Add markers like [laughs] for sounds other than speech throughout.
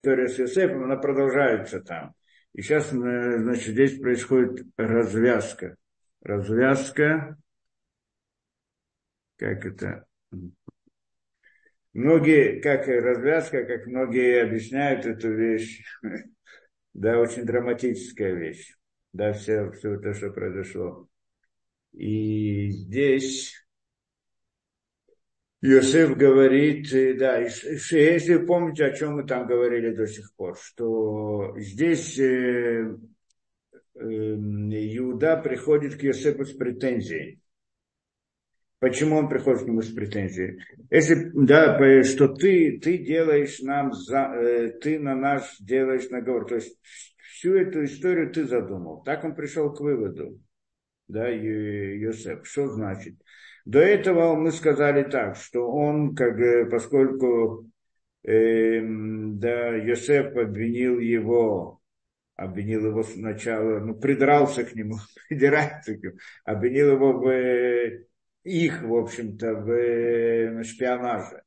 история с Иосифом, она продолжается там. И сейчас, э, значит, здесь происходит развязка. Развязка, как это, многие, как развязка, как многие объясняют эту вещь, [laughs] да, очень драматическая вещь, да, все, все то, что произошло. И здесь Иосиф говорит, э, да, если вы помните, о чем мы там говорили до сих пор, что здесь э, э, Иуда приходит к Иосифу с претензией. Почему он приходит к нему с претензией? Если, да, что ты, ты делаешь нам, за, э, ты на нас делаешь наговор. То есть всю эту историю ты задумал. Так он пришел к выводу, да, Иосиф. Что значит? До этого мы сказали так, что он, как, поскольку э, да, Йосеф обвинил его, обвинил его сначала, ну, придрался к нему, [laughs] придирается к нему, обвинил его в их, в общем-то, в э, шпионаже.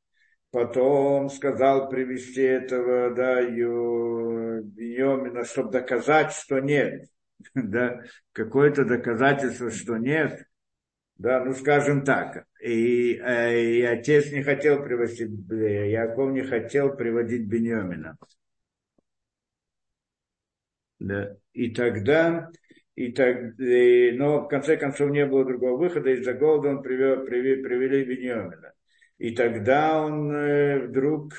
Потом сказал привести этого, да, Беньомина, чтобы доказать, что нет. [laughs] Да, какое-то доказательство, что нет да, ну скажем так, и, э, и отец не хотел приводить, Яков не хотел приводить Беньомина. Да. И тогда, и так, и, но в конце концов не было другого выхода, из-за голода он привел, привели, привели Беньомина. И тогда он э, вдруг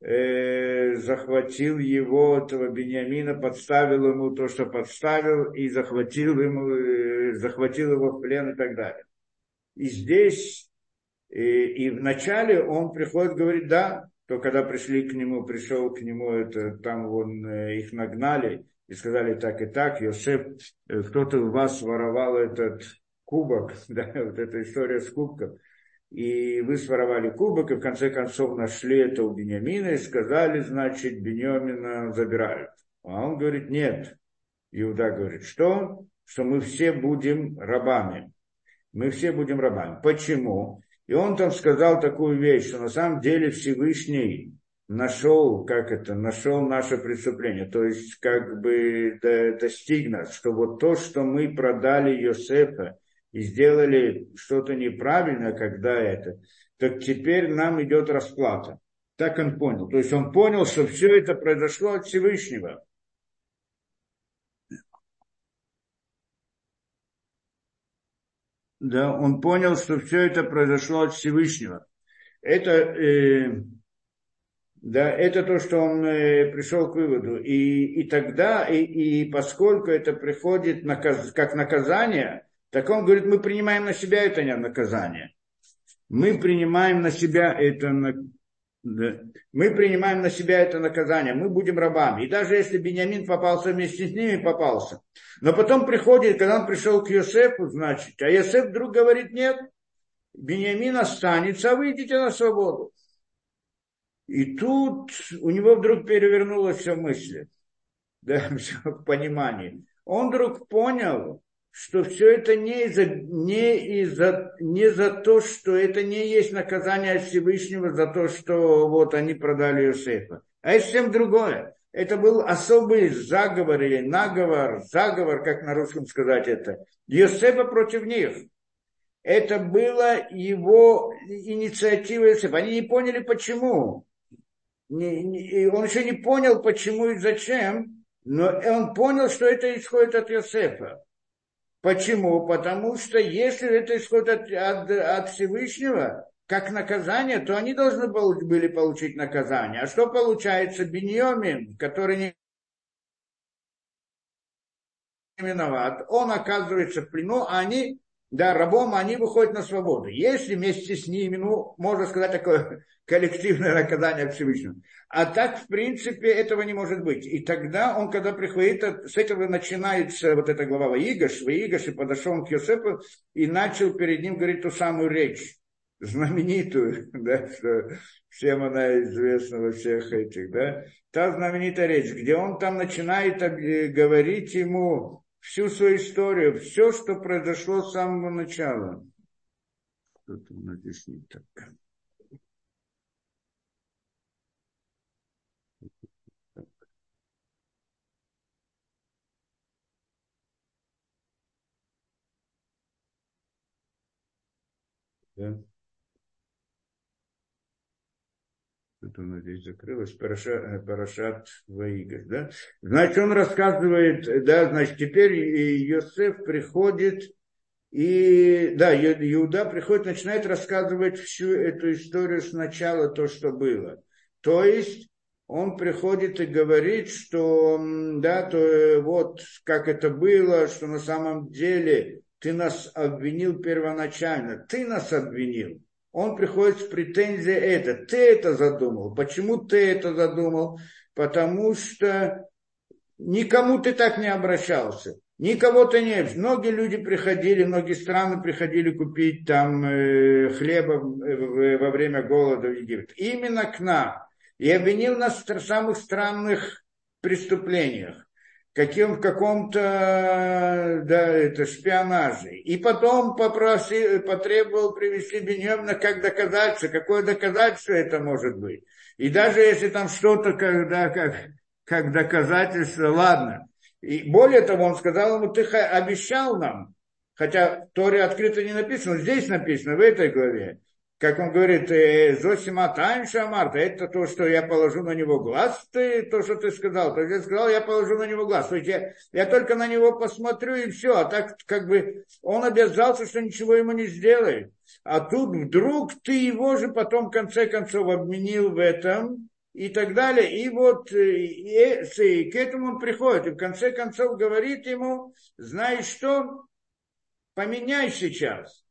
э, захватил его, этого Бениамина, подставил ему то, что подставил, и захватил, ему, э, захватил его в плен и так далее. И здесь, и, и вначале он приходит, говорит, да, то когда пришли к нему, пришел к нему, это, там он, э, их нагнали и сказали так и так, Йосеф, э, кто-то у вас воровал этот кубок, [laughs] да, вот эта история с кубком и вы своровали кубок, и в конце концов нашли это у Бениамина и сказали, значит, Бениамина забирают. А он говорит, нет. Иуда говорит, что? Что мы все будем рабами. Мы все будем рабами. Почему? И он там сказал такую вещь, что на самом деле Всевышний нашел, как это, нашел наше преступление, то есть как бы достиг нас, что вот то, что мы продали Йосефа, и сделали что-то неправильно, когда это, так теперь нам идет расплата. Так он понял. То есть он понял, что все это произошло от Всевышнего. Да, он понял, что все это произошло от Всевышнего. Это, э, да, это то, что он э, пришел к выводу. И, и тогда, и, и поскольку это приходит наказ, как наказание, так он говорит, мы принимаем на себя это наказание. Мы принимаем на себя это мы принимаем на себя это наказание, мы будем рабами. И даже если Бениамин попался вместе с ними, попался. Но потом приходит, когда он пришел к Йосефу, значит, а Йосеф вдруг говорит, нет, Бениамин останется, а вы идите на свободу. И тут у него вдруг перевернулось все мысли, да, [laughs] все в. Он вдруг понял, что все это не, из-за, не, из-за, не за то, что это не есть наказание от Всевышнего за то, что вот они продали Иосифа, а это совсем другое. Это был особый заговор или наговор, заговор, как на русском сказать это, Иосифа против них. Это была его инициатива Иосифа. Они не поняли, почему. Не, не, он еще не понял, почему и зачем, но он понял, что это исходит от Иосифа. Почему? Потому что если это исходит от, от, от Всевышнего, как наказание, то они должны были получить наказание. А что получается? Беньомин, который не виноват, он оказывается в плену, а они да, рабом, они выходят на свободу. Если вместе с ними, ну, можно сказать, такое коллективное наказание Всевышнего. А так, в принципе, этого не может быть. И тогда он, когда приходит, с этого начинается вот эта глава Ваигаш, Ваигаш, и подошел к Йосепу и начал перед ним говорить ту самую речь, знаменитую, [laughs] да, что всем она известна во всех этих, да, та знаменитая речь, где он там начинает говорить ему, всю свою историю, все, что произошло с самого начала. Что-то у нас здесь не так. Да. Тут у здесь закрылось, Параша, э, Парашат Ваигаш, да? Значит, он рассказывает, да, значит, теперь Йосеф приходит, и, да, Иуда приходит, начинает рассказывать всю эту историю сначала, то, что было. То есть, он приходит и говорит, что, да, то э, вот как это было, что на самом деле ты нас обвинил первоначально, ты нас обвинил он приходит с претензией это. Ты это задумал. Почему ты это задумал? Потому что никому ты так не обращался. Никого ты не... Многие люди приходили, многие страны приходили купить там э, хлеба во время голода в Египет. Именно к нам. И обвинил нас в самых странных преступлениях каким, в каком-то да, это, шпионаже. И потом попросил, потребовал привести Беньямина как доказательство. Какое доказательство это может быть? И даже если там что-то, когда, как, как доказательство, ладно. И более того, он сказал ему, ты обещал нам, хотя в Торе открыто не написано, здесь написано, в этой главе, как он говорит, «Э, Зосима Танша Марта, это то, что я положу на него глаз, ты, то, что ты сказал. То есть я сказал, я положу на него глаз. То есть я, я только на него посмотрю и все. А так как бы он обязался, что ничего ему не сделает. А тут вдруг ты его же потом в конце концов обменил в этом и так далее. И вот э, и, и, к этому он приходит. И в конце концов говорит ему, знаешь что, поменяй сейчас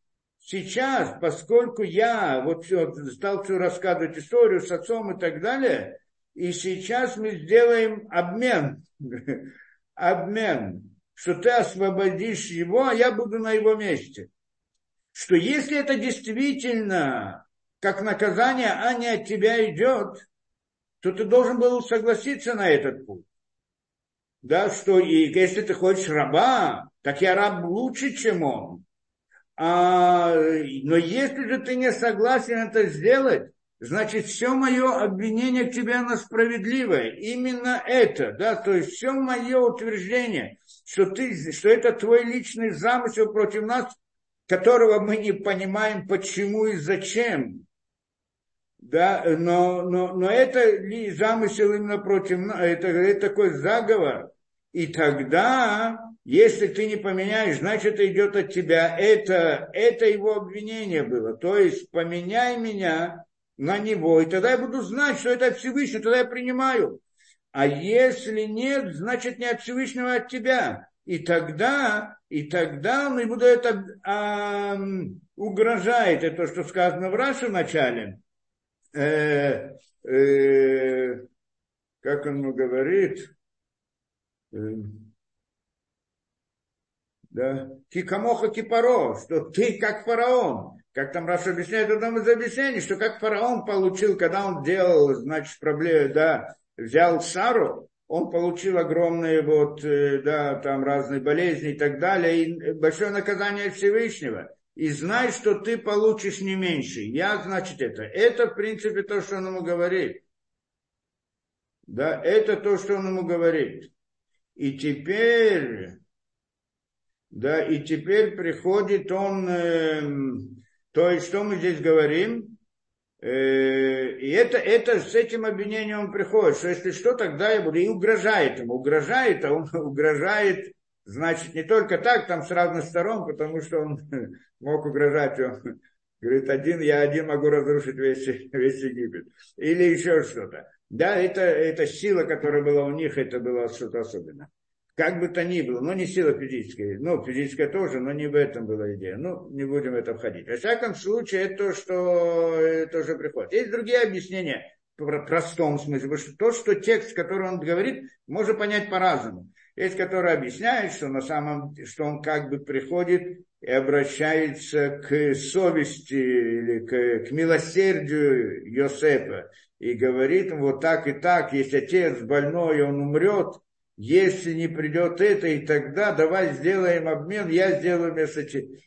сейчас, поскольку я вот все, стал все рассказывать историю с отцом и так далее, и сейчас мы сделаем обмен, [laughs] обмен, что ты освободишь его, а я буду на его месте. Что если это действительно как наказание, а не от тебя идет, то ты должен был согласиться на этот путь. Да, что и если ты хочешь раба, так я раб лучше, чем он. А, но если же ты не согласен это сделать, значит, все мое обвинение к тебе, оно справедливое. Именно это, да, то есть все мое утверждение, что, ты, что это твой личный замысел против нас, которого мы не понимаем, почему и зачем. Да, но, но, но это замысел именно против нас, это, это такой заговор. И тогда если ты не поменяешь, значит, идет от тебя. Это, это его обвинение было. То есть поменяй меня на него, и тогда я буду знать, что это от Всевышнего, тогда я принимаю. А если нет, значит не от Всевышнего, а от тебя. И тогда, и тогда он ему дает, а, угрожает, это то, что сказано в Раше в начале. Э, э, как он ему говорит, э, да, кикамоха кипаро, что ты как фараон. Как там Раша объясняет одном из объяснений, что как фараон получил, когда он делал, значит, проблему, да, взял Сару, он получил огромные вот, э, да, там разные болезни и так далее, и большое наказание Всевышнего. И знай, что ты получишь не меньше. Я, значит, это. Это, в принципе, то, что он ему говорит. Да, это то, что он ему говорит. И теперь, да, и теперь приходит он, э, то есть что мы здесь говорим, э, и это, это с этим обвинением он приходит, что если что, тогда я буду, и угрожает ему, угрожает, а он [laughs] угрожает, значит, не только так, там с разных сторон, потому что он [laughs] мог угрожать, он говорит, один, я один могу разрушить весь, [laughs] весь Египет, или еще что-то. Да, это, это сила, которая была у них, это было что-то особенное. Как бы то ни было, но не сила физическая. Ну, физическая тоже, но не в этом была идея. Ну, не будем это входить. Во всяком случае, это то, что тоже приходит. Есть другие объяснения в простом смысле. Потому что то, что текст, который он говорит, можно понять по-разному. Есть, который объясняет, что на самом что он как бы приходит и обращается к совести или к, к милосердию Йосепа и говорит вот так и так, если отец больной, он умрет, если не придет это, и тогда давай сделаем обмен, я сделаю вместо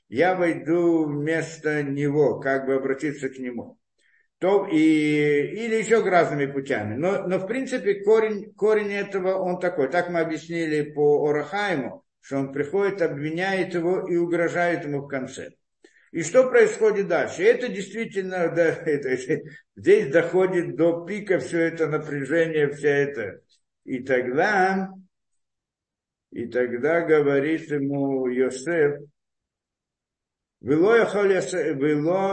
я войду вместо него, как бы обратиться к нему. То, и, или еще разными путями. Но, но в принципе корень, корень этого он такой. Так мы объяснили по Орахайму, что он приходит, обвиняет его и угрожает ему в конце. И что происходит дальше? Это действительно, да, [laughs] это, здесь доходит до пика все это напряжение, вся это. И тогда, и тогда говорит ему Йосеф, Вело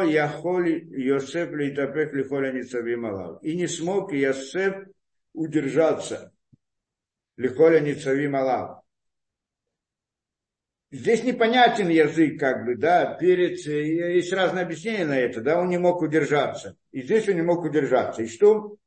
яхоль Йосеф литапек лихоля ницавим алав. И не смог Йосеф удержаться. Лихоля ницавим алав. Здесь непонятен язык, как бы, да, перед, есть разные объяснения на это, да, он не мог удержаться. И здесь он не мог удержаться. И что?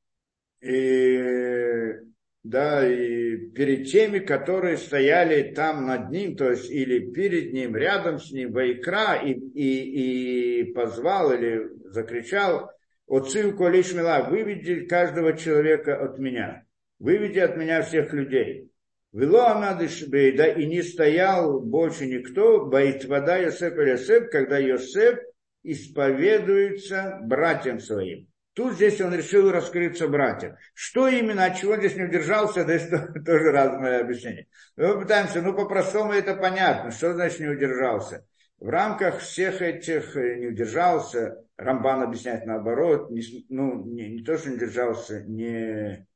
И, да, и перед теми, которые стояли там над ним, то есть или перед ним, рядом с ним, Вайкра, и, и, и позвал или закричал, «Отцию колиш мила, выведи каждого человека от меня, выведи от меня всех людей». Вело Амадыш да и не стоял больше никто, боит вода Йосеф и Йосеф, когда Йосеф исповедуется братьям своим. Тут здесь он решил раскрыться братьям. Что именно, от чего здесь не удержался, [laughs] здесь тоже разное объяснение. Мы пытаемся, ну по-простому это понятно, что значит не удержался. В рамках всех этих э, не удержался, Рамбан объясняет наоборот, не, ну не, не то, что не удержался, не,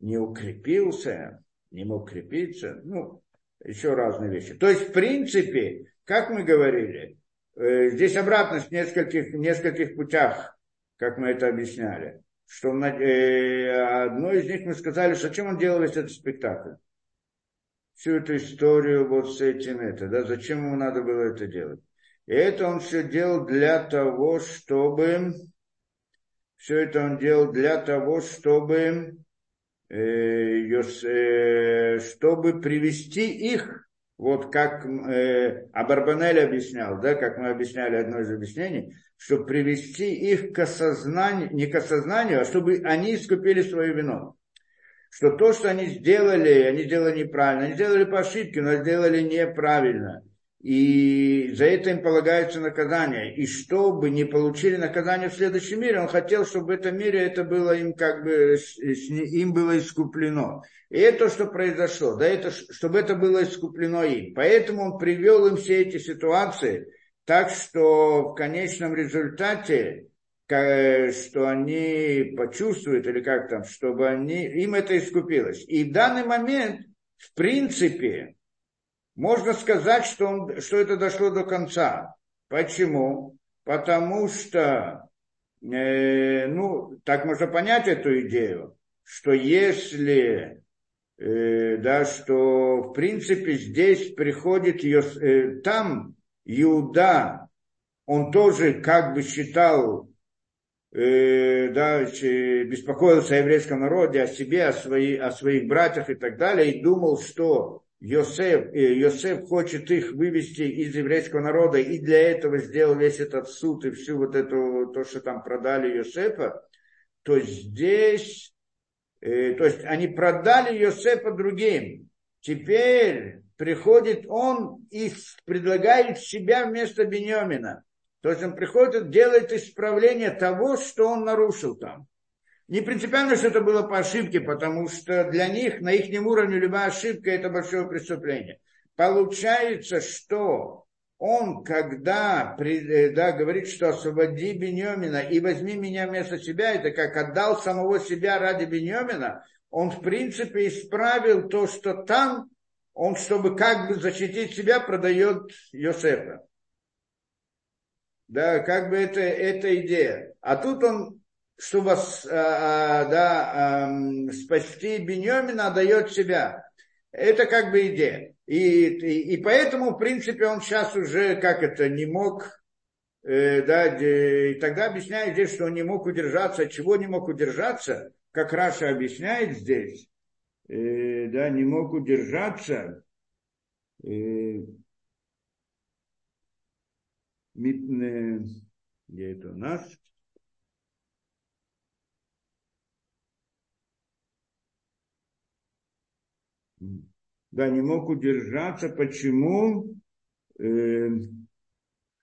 не укрепился, не мог крепиться, ну, еще разные вещи. То есть, в принципе, как мы говорили, э, здесь обратность в нескольких, нескольких путях, как мы это объясняли. Что э, одно из них мы сказали, зачем он делал весь этот спектакль. Всю эту историю вот с этим это, да, зачем ему надо было это делать. И это он все делал для того, чтобы, все это он делал для того, чтобы Э, э, чтобы привести их, вот как э, Абарбанель объяснял, да, как мы объясняли одно из объяснений, чтобы привести их к осознанию, не к осознанию, а чтобы они искупили свою вину. Что то, что они сделали, они сделали неправильно, они сделали по ошибке, но сделали неправильно – и за это им полагается наказание. И чтобы не получили наказание в следующем мире, он хотел, чтобы в этом мире это было им как бы, им было искуплено. И это, что произошло, да, это, чтобы это было искуплено им. Поэтому он привел им все эти ситуации, так что в конечном результате, что они почувствуют, или как там, чтобы они, им это искупилось. И в данный момент, в принципе, можно сказать, что, он, что это дошло до конца. Почему? Потому что, э, ну, так можно понять эту идею, что если, э, да, что в принципе здесь приходит, ее, э, там Иуда, он тоже как бы считал, э, да, беспокоился о еврейском народе, о себе, о, свои, о своих братьях и так далее, и думал, что Йосеф, э, Йосеф хочет их вывести из еврейского народа и для этого сделал весь этот суд и всю вот эту, то, что там продали Йосефа, то здесь, э, то есть они продали Йосефа другим. Теперь приходит он и предлагает себя вместо Бенемина. То есть он приходит, делает исправление того, что он нарушил там. Не принципиально, что это было по ошибке, потому что для них, на их уровне, любая ошибка – это большое преступление. Получается, что он, когда э, да, говорит, что освободи Бенемина и возьми меня вместо себя, это как отдал самого себя ради Бенемина, он, в принципе, исправил то, что там, он, чтобы как бы защитить себя, продает Йосефа. Да, как бы это, это идея. А тут он чтобы а, да, спасти Беньомина, дает себя. Это как бы идея. И, и, и поэтому, в принципе, он сейчас уже, как это, не мог, э, да, и тогда объясняет здесь, что он не мог удержаться. Чего не мог удержаться? Как Раша объясняет здесь, э, да, не мог удержаться. Э, где это у нас? Да, не мог удержаться. Почему?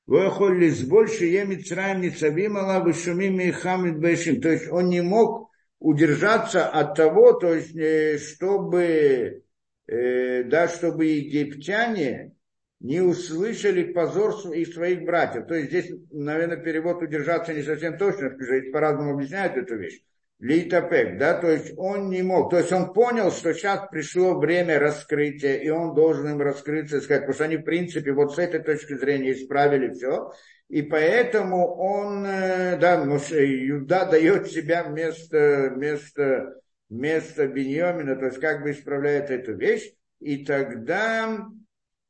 Выходили с больше емицраем ницавим аллаху шумим и хамид бэшим. То есть он не мог удержаться от того, то есть э, чтобы, э, да, чтобы египтяне не услышали позор их своих братьев. То есть здесь, наверное, перевод удержаться не совсем точно, потому что по-разному объясняют эту вещь. Лейтапек, да, то есть он не мог, то есть он понял, что сейчас пришло время раскрытия, и он должен им раскрыться сказать, потому что они, в принципе, вот с этой точки зрения исправили все, и поэтому он, э, да, Юда дает себя вместо, вместо, вместо Беньомина, то есть как бы исправляет эту вещь, и тогда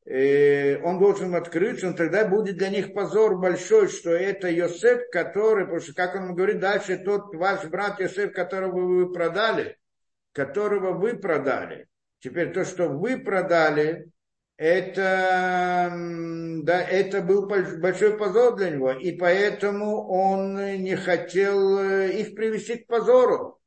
он должен открыться, но тогда будет для них позор большой, что это Йосеф, который, потому что, как он говорит дальше, тот ваш брат Йосеф, которого вы продали, которого вы продали. Теперь то, что вы продали, это, да, это был большой позор для него, и поэтому он не хотел э, их привести к позору.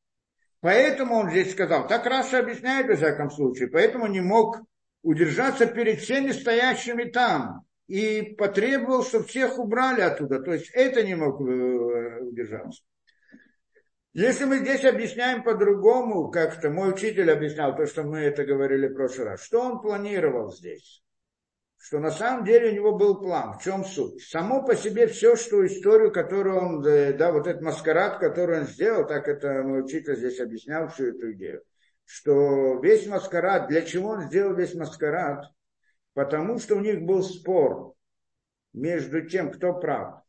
Поэтому он здесь сказал, так Раша объясняет во всяком случае, поэтому не мог удержаться перед всеми стоящими там и потребовал, чтобы всех убрали оттуда. То есть это не мог э, удержаться. Если мы здесь объясняем по-другому, как-то мой учитель объяснял то, что мы это говорили в прошлый раз, что он планировал здесь? Что на самом деле у него был план. В чем суть? Само по себе все, что историю, которую он, э, да, вот этот маскарад, который он сделал, так это мой учитель здесь объяснял всю эту идею что весь маскарад, для чего он сделал весь маскарад? Потому что у них был спор между тем, кто прав.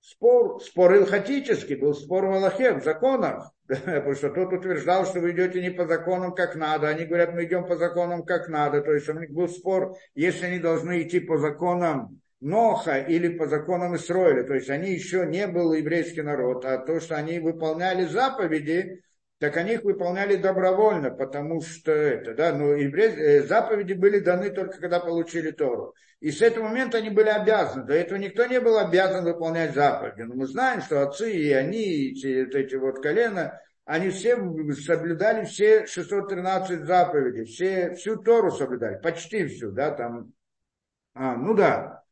Спор, спор илхатический, был спор в Аллахе, в законах. [laughs] Потому что тот утверждал, что вы идете не по законам, как надо. Они говорят, мы идем по законам, как надо. То есть у них был спор, если они должны идти по законам Ноха или по законам Исроиля. То есть они еще не был еврейский народ, а то, что они выполняли заповеди, так они их выполняли добровольно, потому что это, да, еврей, э, заповеди были даны только когда получили Тору. И с этого момента они были обязаны. До этого никто не был обязан выполнять заповеди. Но мы знаем, что отцы и они, и эти, вот эти вот колена, они все соблюдали все 613 заповедей, все, всю Тору соблюдали, почти всю, да, там, а, ну да,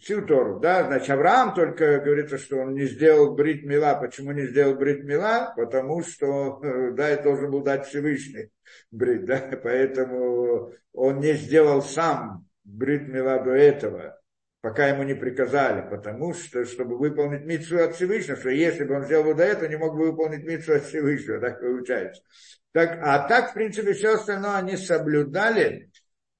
всю Тору, да, значит, Авраам только говорится, что он не сделал брит мила. Почему не сделал брит мила? Потому что, э, да, это должен был дать Всевышний брит, да, поэтому он не сделал сам брит мила до этого, пока ему не приказали, потому что, чтобы выполнить митцу от Всевышнего, что если бы он сделал до этого, не мог бы выполнить митцу от Всевышнего, так получается. Так, а так, в принципе, все остальное они соблюдали,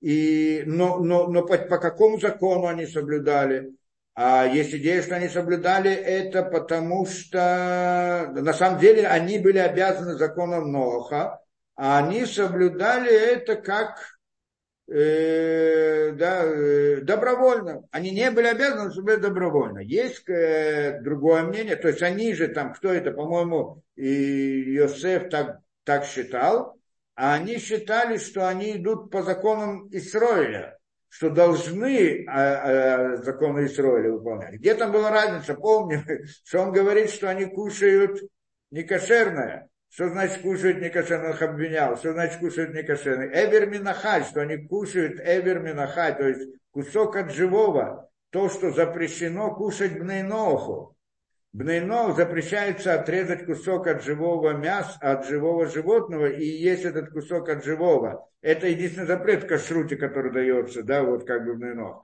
и, но, но, но по, по какому закону они соблюдали? А есть идея, что они соблюдали это потому, что на самом деле они были обязаны законом Ноха, а они соблюдали это как э, да, э, добровольно. Они не были обязаны соблюдать добровольно. Есть э, другое мнение, то есть они же там, кто это, по-моему, и Йосеф так, так считал, а они считали, что они идут по законам Исроиля, что должны а, а, законы Исроиля выполнять. Где там была разница? Помним, [laughs] что он говорит, что они кушают некошерное. Что значит кушают их обвинял. Что значит кушают некошерное? Эвер минахай, что они кушают эвер минахай, то есть кусок от живого. То, что запрещено кушать бнейноху. Бнейно запрещается отрезать кусок от живого мяса, от живого животного и есть этот кусок от живого. Это единственный запрет в кашруте, который дается, да, вот как бы бнейно.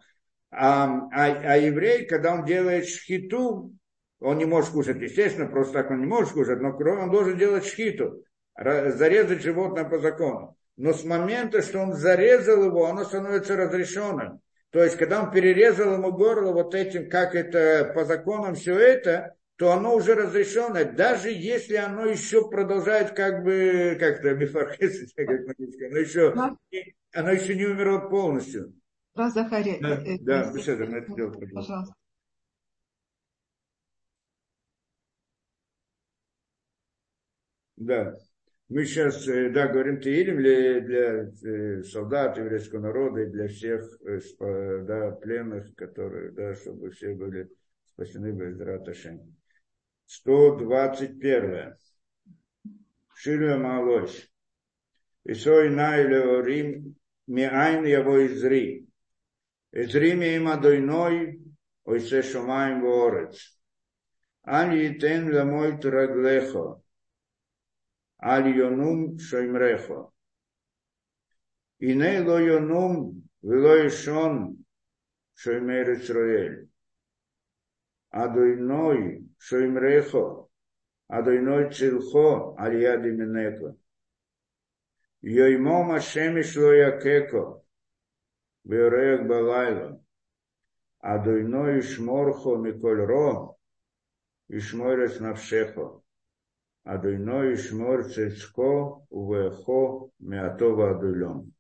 А, а, а еврей, когда он делает шхиту, он не может кушать, естественно, просто так он не может кушать, но он должен делать шхиту, зарезать животное по закону. Но с момента, что он зарезал его, оно становится разрешенным. То есть, когда он перерезал ему горло вот этим, как это по законам все это, то оно уже разрешенное, даже если оно еще продолжает как бы, как-то мифархесить, как [laughs] оно еще, да. оно еще не умерло полностью. Раз, Захария. Да, э, э, да э, беседа на это дело Пожалуйста. Да. Мы сейчас, да, говорим Таилим для, для солдат еврейского народа и для всех да, пленных, которые, да, чтобы все были спасены без Раташем. 121. Шилю Малось. И сой найлео рим миайн его изри. Изри миима дойной, ой се шумаем ворец. Али итен ламой траглехо. Али йонум шоймрехо. И не ло йонум, вело ишон, шоймер Исраэль. Адойной Шоймрехо. Адойной Цилхо Алияди Минеко. Йоймо Машемиш Лоякеко. Берег Балайла. Адойной Шморхо Миколь Ро. Ишморес Навшехо. Адойно Ишмор Цецко Увехо Меатова Адуйлом.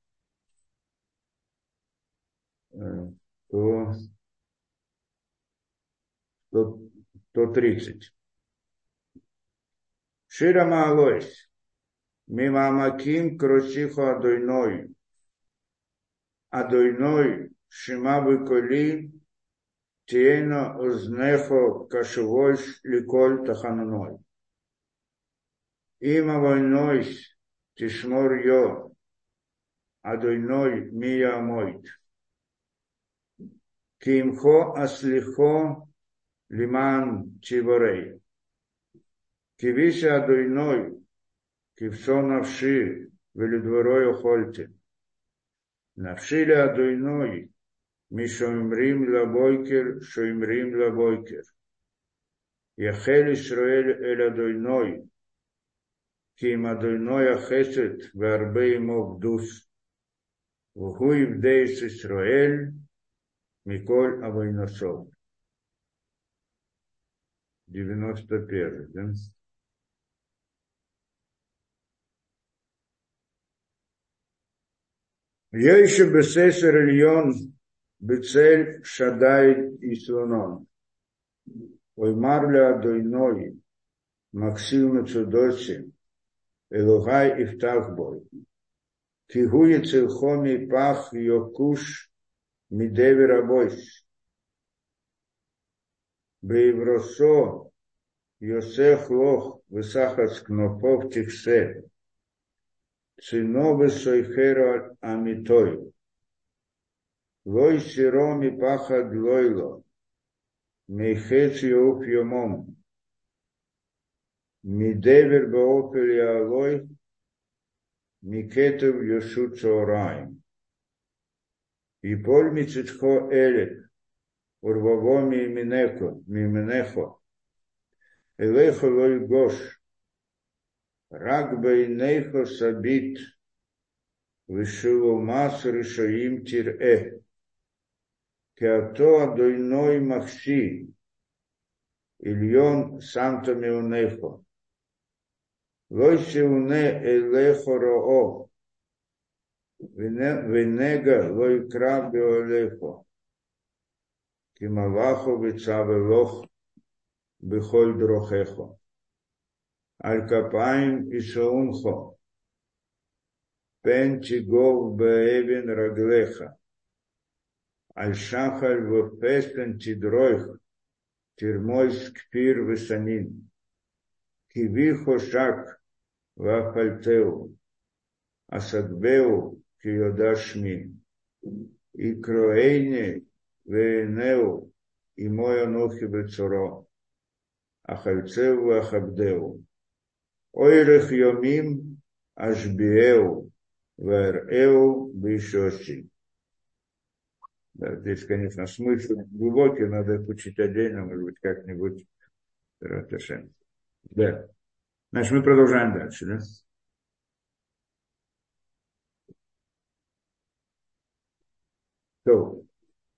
То, то, то 30. Шира Маалойс. Мимамаким Кросихо Адойной. Адойной Шима Быколи Тиена Узнехо Кашевойш Ликоль Тахананой. Има войной тишмор йо, адойной мия мойт. Кимхо аслихо Лиман Чиворей. кивися Адуйной, קיותה נפשי, ולדברו הוחלתי. נפשי לאדני, משמרים לבקר, שמרים לבקר. יחל ישראל אל אדני, כי עם אדני החסד, והרבה עמו פדות. והוא יפדה את ישראל, מכל עונותיו. 91, да? Я еще бесесер Ильон, бецель Шадай и Слонон. Ой марля дойной, Максим Мецудоси, Элогай Ифтах Бой. Кигуи Цилхоми Пах Йокуш Мидеви Рабойс. Бейвросо Йосех Лох Высахас Кнопов Тихсе. Циновы Сойхеро Амитой. Лой Сироми Пахад Лойло. Мейхец Йоуф Йомом. Мидевер Баопер Ялой, Микетов Йошут Цораем. И поль Мицитхо Элек, Урваво Мименеко, Мименехо, Элехо Лой Гош, Рак Бейнейхо Сабит, Вышило Мас Ришаим Тир-Э, Кеато Адойной Махси, Ильон Санто Меунехо, לא שיעונה אליך רואו, ונגע לא יקרא באוהליך, כי מלאכו וצוולוך בכל דרכיך. על כפיים ישאונך, פן תגוב באבן רגליך, על שחל ופסקן תדרוך, תרמוס כפיר וסנין. כי ויכו שק ואכלתהו, אסגבהו כי יודע שמי, Вейнеу и мой анухи бецуро, ахальцеву ахабдеу. Ойрех йомим ашбиеу, вереу бишоши. Да, здесь, конечно, смысл глубокий, надо это учить отдельно, может быть, как-нибудь. Да. Значит, мы продолжаем дальше, да? То.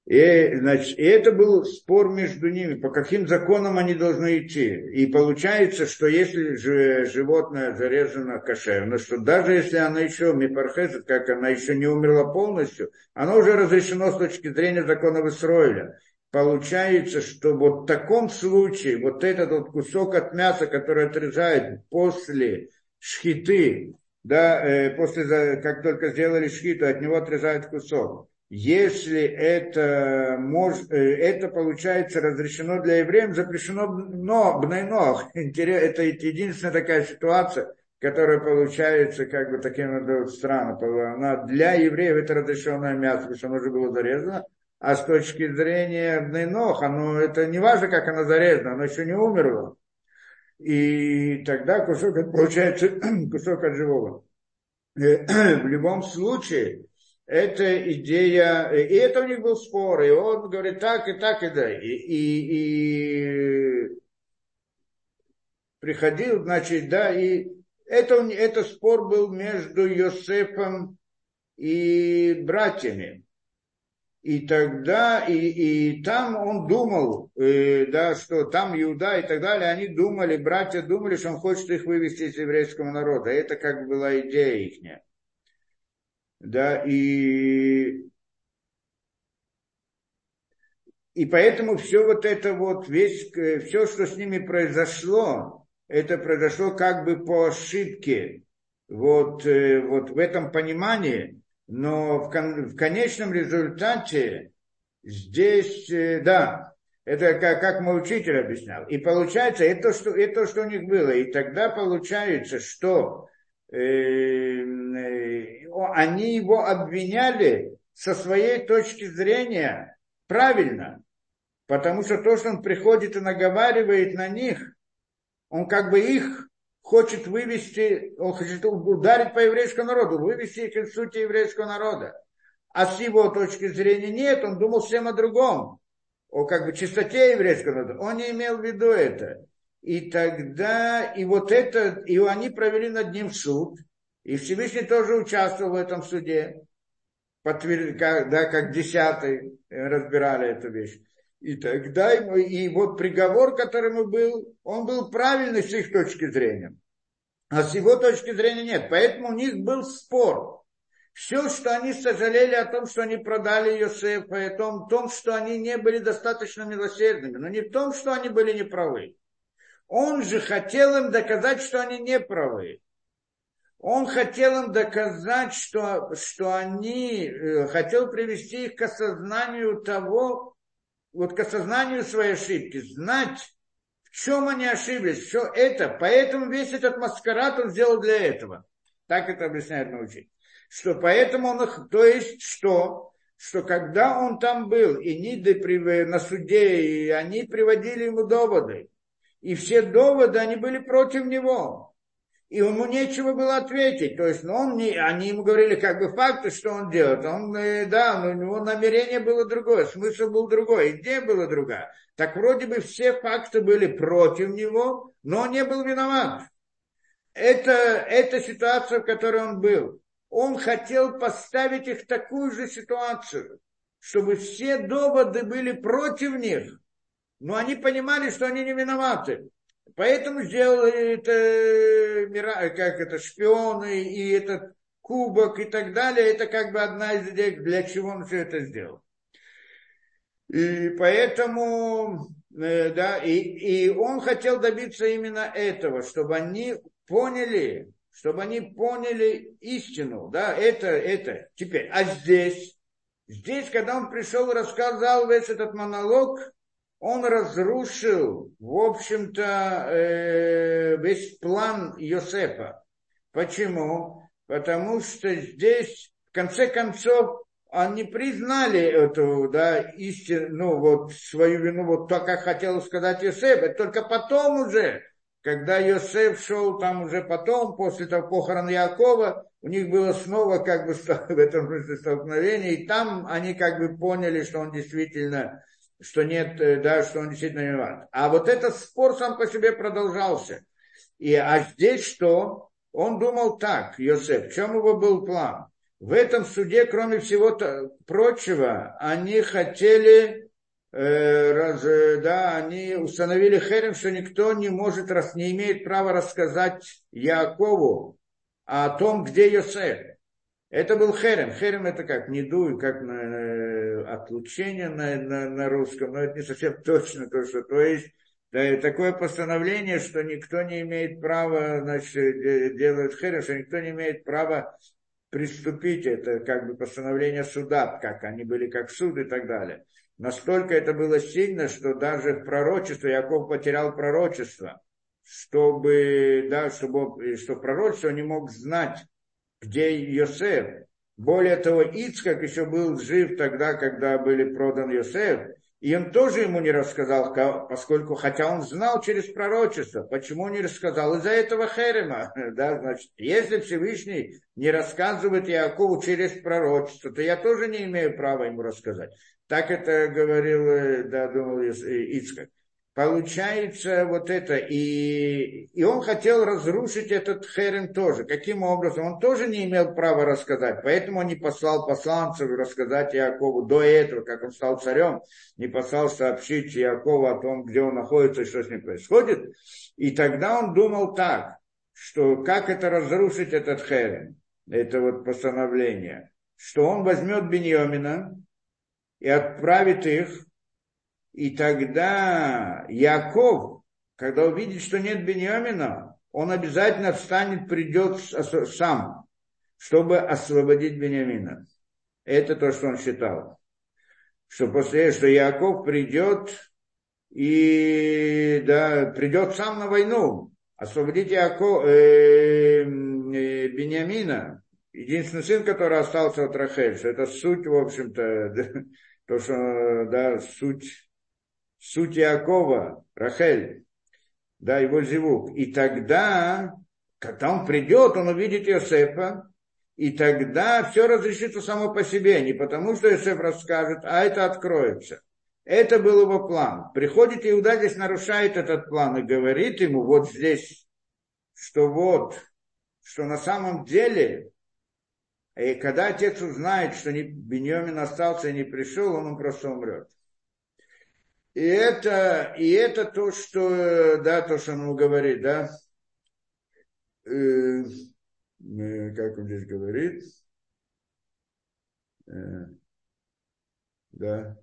И, значит, и это был спор между ними, по каким законам они должны идти. И получается, что если же животное зарезано кошерно, что даже если оно еще мипархесет, как она еще не умерла полностью, оно уже разрешено с точки зрения закона Исроиля получается, что вот в таком случае вот этот вот кусок от мяса, который отрезают после шхиты, да, э, после, как только сделали шхиту, от него отрезают кусок. Если это, мож, э, это получается разрешено для евреев, запрещено но, бнойно. [laughs] Это единственная такая ситуация, которая получается как бы таким вот странно. Она для евреев это разрешенное мясо, потому что оно уже было зарезано, а с точки зрения Бнейнох, оно, это не важно, как оно зарезано, оно еще не умерло. И тогда кусок, получается [clears throat] кусок от живого. [clears throat] В любом случае, эта идея, и это у них был спор, и он говорит так, и так, и да, и, и, и приходил, значит, да, и это, это спор был между Йосефом и братьями. И тогда, и, и там он думал, э, да, что там Иуда и так далее, они думали, братья думали, что он хочет их вывести из еврейского народа. Это как была идея их. Да, и, и поэтому все вот это вот, весь, э, все, что с ними произошло, это произошло как бы по ошибке, вот, э, вот в этом понимании, но в, кон, в конечном результате здесь, э, да, это как, как мой учитель объяснял. И получается, это, что, это что у них было. И тогда получается, что э, э, они его обвиняли со своей точки зрения правильно. Потому что то, что он приходит и наговаривает на них, он как бы их хочет вывести, он хочет ударить по еврейскому народу, вывести их из сути еврейского народа. А с его точки зрения нет, он думал всем о другом, о как бы чистоте еврейского народа. Он не имел в виду это. И тогда, и вот это, и они провели над ним суд, и Всевышний тоже участвовал в этом суде, подтверд, как, да, как десятый разбирали эту вещь. И тогда ему, и вот приговор, который ему был, он был правильный с их точки зрения. А с его точки зрения нет. Поэтому у них был спор. Все, что они сожалели о том, что они продали Йосефа, и о том, что они не были достаточно милосердными, но не в том, что они были неправы. Он же хотел им доказать, что они неправы. Он хотел им доказать, что, что они, э, хотел привести их к осознанию того, вот к осознанию своей ошибки, знать, в чем они ошиблись, все это. Поэтому весь этот маскарад он сделал для этого. Так это объясняет научить. Что поэтому он их, то есть что? Что когда он там был, и Ниды на суде, и они приводили ему доводы, и все доводы, они были против него и ему нечего было ответить. То есть ну, он не, они ему говорили как бы факты, что он делает. Он, э, да, но у него намерение было другое, смысл был другой, идея была другая. Так вроде бы все факты были против него, но он не был виноват. Это, это ситуация, в которой он был. Он хотел поставить их в такую же ситуацию, чтобы все доводы были против них, но они понимали, что они не виноваты. Поэтому сделали это, как это, шпионы и этот кубок и так далее. Это как бы одна из идей, для чего он все это сделал. И поэтому, э, да, и, и он хотел добиться именно этого, чтобы они поняли, чтобы они поняли истину, да, это, это. Теперь, а здесь, здесь, когда он пришел рассказал весь этот монолог, он разрушил, в общем-то, э, весь план Йосефа. Почему? Потому что здесь, в конце концов, они признали эту, да, истину, ну, вот, свою вину, вот то, как хотел сказать Йосеф, это только потом уже, когда Йосеф шел там уже потом, после того похорон Якова, у них было снова как бы [laughs] в этом смысле столкновение, и там они как бы поняли, что он действительно что нет, э, да, что он действительно не виноват. А вот этот спор сам по себе продолжался. И, а здесь что? Он думал так, Йосеф, в чем его был план? В этом суде, кроме всего прочего, они хотели, э, раз, э, да, они установили херем, что никто не может, раз, не имеет права рассказать Якову о том, где Йосеф. Это был херем. Херем это как не дуй, как на, на, отлучение на, на, на русском, но это не совсем [laughs] точно то, что то есть да, такое постановление, что никто не имеет права значит, делать херем, что никто не имеет права приступить. Это как бы постановление суда, как они были как суд и так далее. Настолько это было сильно, что даже в пророчестве Яков потерял пророчество, чтобы, да, чтобы, что пророчество не мог знать где Йосеф. Более того, Ицкак еще был жив тогда, когда были продан Йосеф. И он тоже ему не рассказал, поскольку, хотя он знал через пророчество, почему не рассказал? Из-за этого Херема. [laughs] Да, значит, если Всевышний не рассказывает Якову через пророчество, то я тоже не имею права ему рассказать. Так это говорил, э, да, думал Ицкак получается вот это, и, и он хотел разрушить этот Херем тоже. Каким образом? Он тоже не имел права рассказать, поэтому он не послал посланцев рассказать Якову до этого, как он стал царем, не послал сообщить Якову о том, где он находится и что с ним происходит. И тогда он думал так, что как это разрушить этот Херем, это вот постановление, что он возьмет Беньомина и отправит их и тогда Яков, когда увидит, что нет Бениамина, он обязательно встанет, придет сам, чтобы освободить Бениамина. Это то, что он считал. Что после что Яков придет и да, придет сам на войну, освободить Яков, э, э, Бениамина, единственный сын, который остался от Рахель, что это суть, в общем-то, [laughs] то, что, да, суть суть Якова, Рахель, да, его зевук. И тогда, когда он придет, он увидит Иосифа, и тогда все разрешится само по себе, не потому что Иосиф расскажет, а это откроется. Это был его план. Приходит Иуда, здесь нарушает этот план и говорит ему вот здесь, что вот, что на самом деле, и когда отец узнает, что Беньямин остался и не пришел, он просто умрет. И это, и это то, что, да, то, что он говорит, да, э, э, как он здесь говорит, э, да,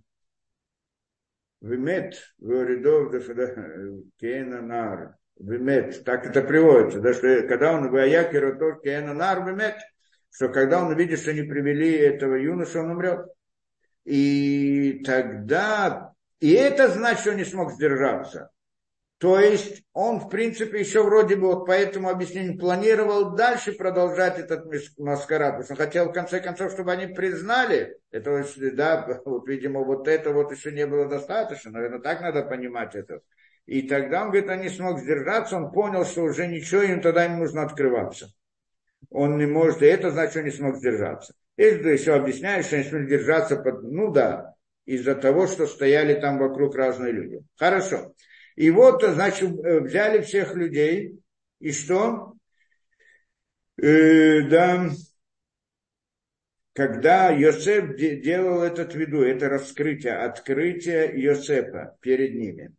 Вимет, Воридов, Кена Нар, Вимет, так это приводится, да, что когда он в Аякеру, то Кена Нар, Вимет, что когда он увидит, что не привели этого юноша, он умрет. И тогда и это значит, что он не смог сдержаться. То есть он, в принципе, еще вроде бы, вот по этому объяснению, планировал дальше продолжать этот маскарад, он хотел, в конце концов, чтобы они признали, это, да, вот, видимо, вот это вот еще не было достаточно, наверное, так надо понимать это. И тогда он, говорит, он не смог сдержаться, он понял, что уже ничего, им тогда не нужно открываться. Он не может, и это значит, он не смог сдержаться. Если еще объясняешь, что не смог сдержаться, под, ну да, из-за того, что стояли там вокруг разные люди. Хорошо. И вот, значит, э, взяли всех людей, и что? Э, да, когда Йосеф делал этот виду, это раскрытие, открытие Йосефа перед ними.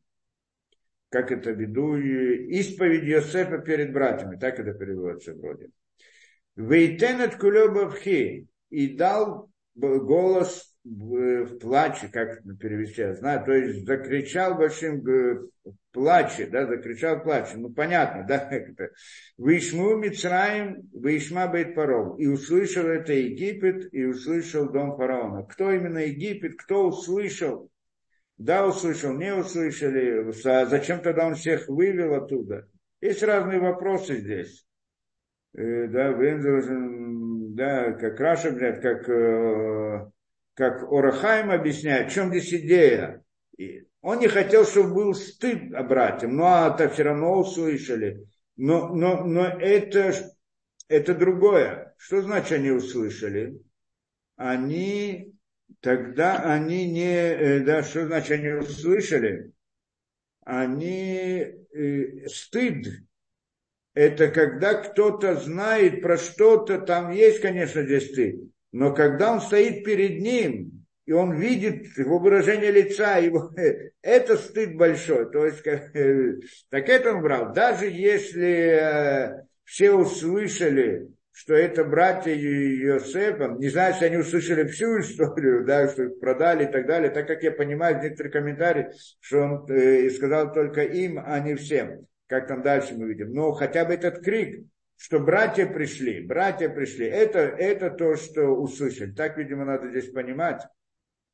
Как это виду? Исповедь Йосефа перед братьями, так это переводится вроде. Вейтенет кулебавхи и дал голос в, плаче, как перевести, я знаю, то есть закричал большим в плаче, да, закричал плаче, ну понятно, [laughs] да, как это. Вишму Мицраим, Вишма Бейт Паров. И услышал это Египет, и услышал дом фараона. Кто именно Египет, кто услышал? Да, услышал, не услышали. Зачем тогда он всех вывел оттуда? Есть разные вопросы здесь. Э, да, да, как Раша, как э, как Орахайм объясняет, в чем здесь идея. И он не хотел, чтобы был стыд братьям, но ну, это все равно услышали. Но, но, но это, это другое. Что значит они услышали? Они, тогда они не, э, да, что значит они услышали? Они, э, стыд, это когда кто-то знает про что-то, там есть, конечно, здесь стыд. Но когда он стоит перед ним, и он видит его выражение лица, его, [laughs] это стыд большой. То есть, как, [laughs] так это он брал. Даже если э, все услышали, что это братья Йосефа, не знаю, если они услышали всю историю, [laughs] да, что их продали и так далее, так как я понимаю в некоторых комментариях, что он э, сказал только им, а не всем, как там дальше мы видим. Но хотя бы этот крик, что братья пришли, братья пришли. Это, это то, что услышали. Так, видимо, надо здесь понимать,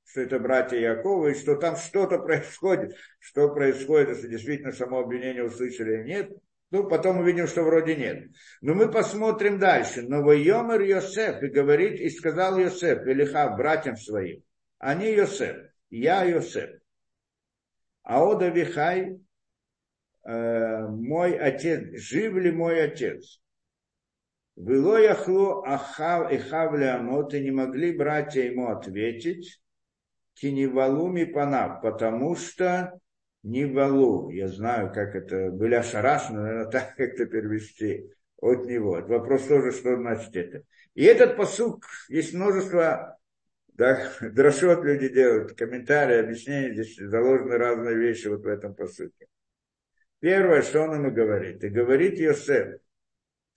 что это братья Якова, и что там что-то [laughs] происходит. Что происходит, если действительно само обвинение услышали или нет. Ну, потом увидим, что вроде нет. Но мы посмотрим дальше. Но Вайомер Йосеф, и говорит, и сказал Йосеф, Велиха, братьям своим, они Йосеф, я Йосеф. Аода Вихай, э, мой отец, жив ли мой отец? Было яхло ахав и хавля амот, и не могли братья ему ответить, киневалуми панав, потому что не валу. Я знаю, как это, были ошарашены, наверное, [laughs] так как-то перевести от него. Это вопрос тоже, что значит это. И этот посук, есть множество да, [laughs] дрошот люди делают, комментарии, объяснения, здесь заложены разные вещи вот в этом посуке. Первое, что он ему говорит, и говорит Йосеф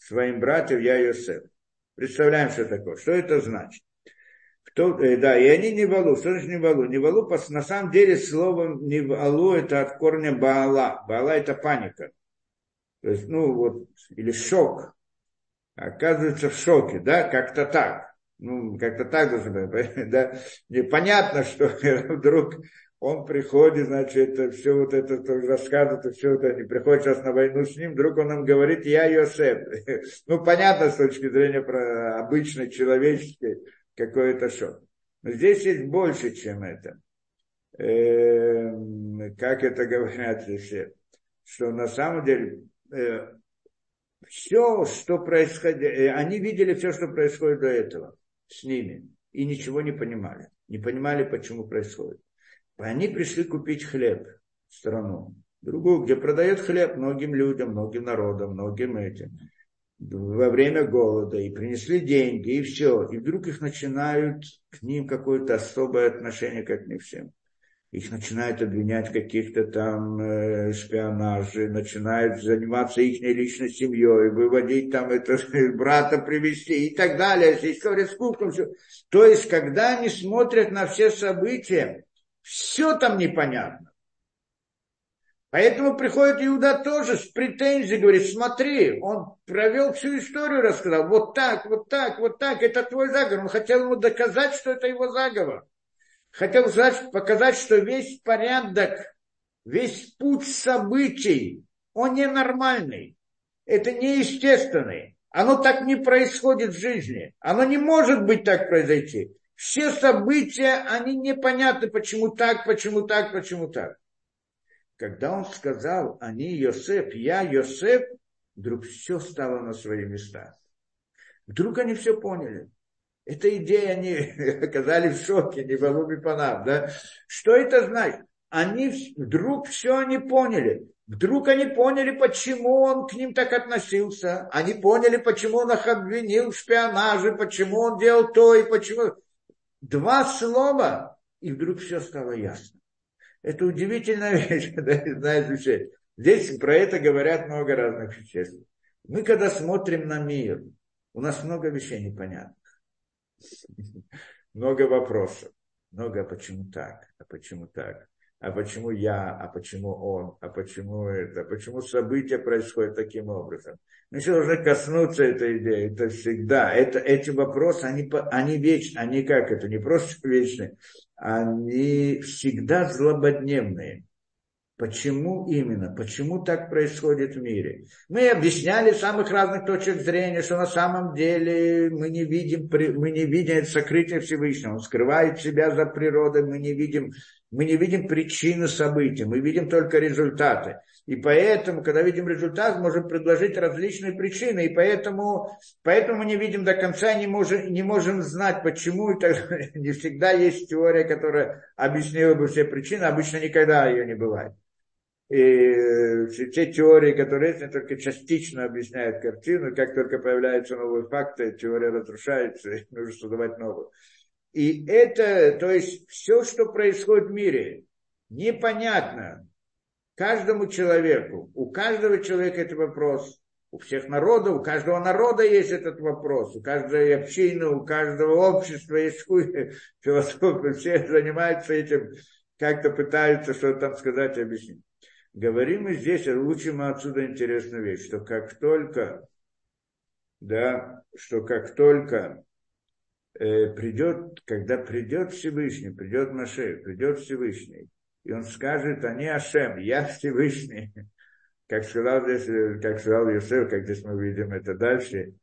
своим братьям, я Йосеф. Представляем, что такое. Что это значит? Кто, э, да, и они не валу. Что значит не валу? Не валу, на самом деле слово не валу это от корня баала. Баала это паника. То есть, ну вот, или шок. Оказывается в шоке, да, как-то так ну, как-то так должно быть, [laughs] да, непонятно, что [laughs] вдруг он приходит, значит, все вот это рассказывает, все это, не приходит сейчас на войну с ним, вдруг он нам говорит, я Йосеф. [laughs] Ну, понятно с точки зрения про обычной, человеческой, какой-то шок. Но здесь есть больше, чем это. Эм, как это говорят все, что на самом деле э, все, что происходило, э, они видели все, что происходит до этого с ними и ничего не понимали. Не понимали, почему происходит. Они пришли купить хлеб в страну, другую, где продает хлеб многим людям, многим народам, многим этим во время голода, и принесли деньги, и все. И вдруг их начинают к ним какое-то особое отношение, как не всем их начинают обвинять в каких-то там э, шпионаже, начинают заниматься их личной семьей, выводить там это [laughs] брата привести и так далее, история с. Все. То есть, когда они смотрят на все события, все там непонятно. Поэтому приходит Иуда тоже с претензией, говорит, смотри, он провел всю историю, рассказал, вот так, вот так, вот так, это твой заговор. Он хотел ему доказать, что это его заговор хотел показать, что весь порядок, весь путь событий, он ненормальный. Это неестественный. Оно так не происходит в жизни. Оно не может быть так произойти. Все события, они непонятны, почему так, почему так, почему так. Когда он сказал, они Йосеф, я Йосеф, вдруг все стало на свои места. Вдруг они все поняли. Эта идея, они [laughs] оказались в шоке, не Балуми Панам, да? Что это значит? Они вдруг все они поняли. Вдруг они поняли, почему он к ним так относился. Они поняли, почему он их обвинил в шпионаже, почему он делал то и почему. Два слова, и вдруг все стало ясно. Это удивительная [laughs] вещь, когда не знаешь вещей. Здесь про это говорят много разных веществ. Мы когда смотрим на мир, у нас много вещей непонятно [laughs] много вопросов. Много, а почему так, а почему так, а почему я, а почему он, а почему это, почему события происходят таким образом. Мы все должны коснуться этой идеи, это всегда. Это, эти вопросы, они, они вечны, они как это, не просто [laughs] вечные, они всегда злободневные. Почему именно? Почему так происходит в мире? Мы объясняли с самых разных точек зрения, что на самом деле мы не видим, мы не видим сокрытие Всевышнего. Он скрывает себя за природой, мы не видим, мы не видим причины событий, мы видим только результаты. И поэтому, когда видим результат, можем предложить различные причины. И поэтому, поэтому мы не видим до конца, не можем, не можем знать, почему. И так, [laughs] не всегда есть теория, которая объяснила бы все причины. Обычно никогда ее не бывает. И те теории, которые есть, только частично объясняют картину. Как только появляются новые факты, теория разрушается, и нужно создавать новую. И это, то есть все, что происходит в мире, непонятно каждому человеку. У каждого человека это вопрос. У всех народов, у каждого народа есть этот вопрос. У каждой общины, у каждого общества есть [laughs] философы. Все занимаются этим, как-то пытаются что-то там сказать и объяснить. Говорим мы здесь, учим отсюда интересную вещь, что как только, да, что как только придет, когда придет Всевышний, придет Маше, придет Всевышний, и он скажет, они Ашем, я Всевышний, как сказал здесь, э, как сказал Йосеф, как здесь мы видим это дальше,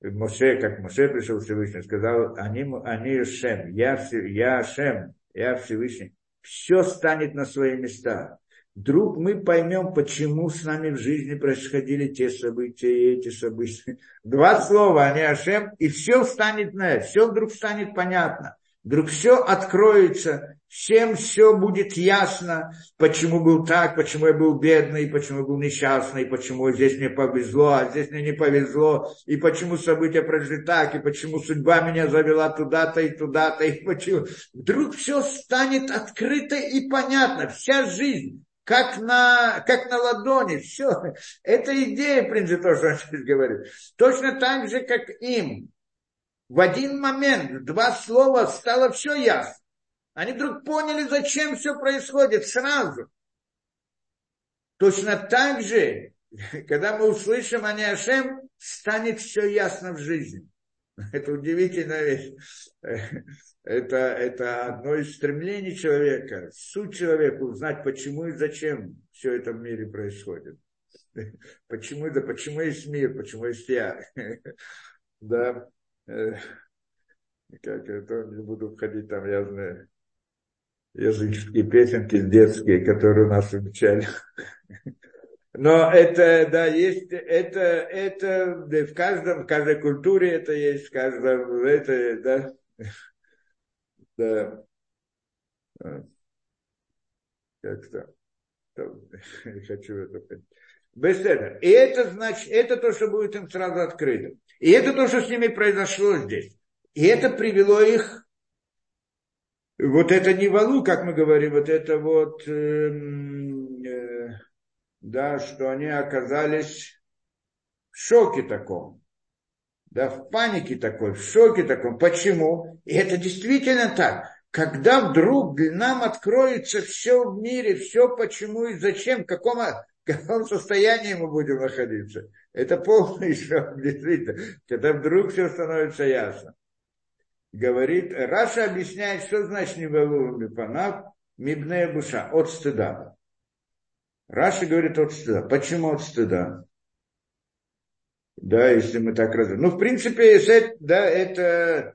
Моше, как Моше пришел Всевышний, сказал, они, они Ашем, я, я Ашем, я Всевышний. Все станет на свои места вдруг мы поймем, почему с нами в жизни происходили те события и эти события. Два слова, они Ашем, и все станет на все вдруг станет понятно. Вдруг все откроется, всем все будет ясно, почему был так, почему я был бедный, почему я был несчастный, почему здесь мне повезло, а здесь мне не повезло, и почему события прошли так, и почему судьба меня завела туда-то и туда-то, и почему. Вдруг все станет открыто и понятно, вся жизнь, как на, как на ладони, все. Это идея, в принципе, то, что он сейчас говорит. Точно так же, как им в один момент, два слова, стало все ясно. Они вдруг поняли, зачем все происходит сразу. Точно так же, когда мы услышим о Ашем, станет все ясно в жизни. Это удивительная вещь. Это, это одно из стремлений человека, суть человека, узнать, почему и зачем все это в мире происходит. Почему это, почему есть мир, почему есть я. [laughs] Да. Э, как это, не буду входить там, я знаю, языческие песенки детские, которые у нас обучали. [laughs] Но это, да, есть, это, это да, в каждом, в каждой культуре это есть, в каждом, это, да, да, как-то, не хочу это этого. И это значит, это то, что будет им сразу открыто. И это то, что с ними произошло здесь. И это привело их, вот это не валу, как мы говорим, вот это вот, э, э, да, что они оказались в шоке таком, да, в панике такой, в шоке таком. Почему? И это действительно так. Когда вдруг нам откроется все в мире, все почему и зачем, в каком, в каком состоянии мы будем находиться. Это полный [laughs] шок, действительно, когда вдруг все становится ясно говорит, Раши объясняет, что значит נבהלו מפניו, מפני הבושה, от стыда. Раши говорит от стыда. Почему от стыда? Да, если мы так разобьем. Ну, в принципе, да, это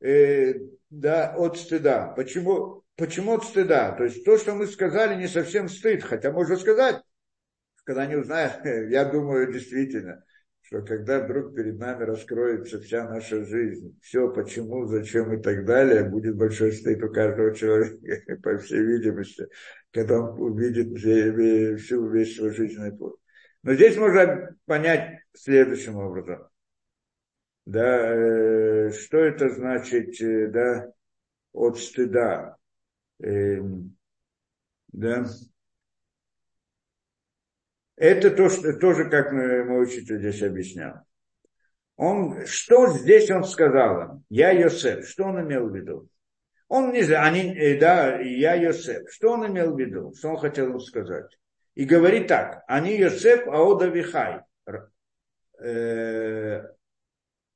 э, да, от стыда. Почему, почему от стыда? То есть то, что мы сказали, не совсем стыд, хотя можно сказать, когда не узнаю, [laughs] я думаю, действительно, что когда вдруг перед нами раскроется вся наша жизнь, все, почему, зачем и так далее, будет большой стыд у каждого человека, [laughs] по всей видимости, когда он увидит всю весь свой жизненный путь. Но здесь можно понять следующим образом. Да, э, что это значит, э, да, от стыда. Э, да, это то, что, тоже, как мой учитель здесь объяснял. Он, что здесь он сказал Я Йосеф. Что он имел в виду? Он не знаю, они, э, да, я Йосеф. Что он имел в виду? Что он хотел им сказать? И говорит так. Они Йосеф Аода Вихай. Э,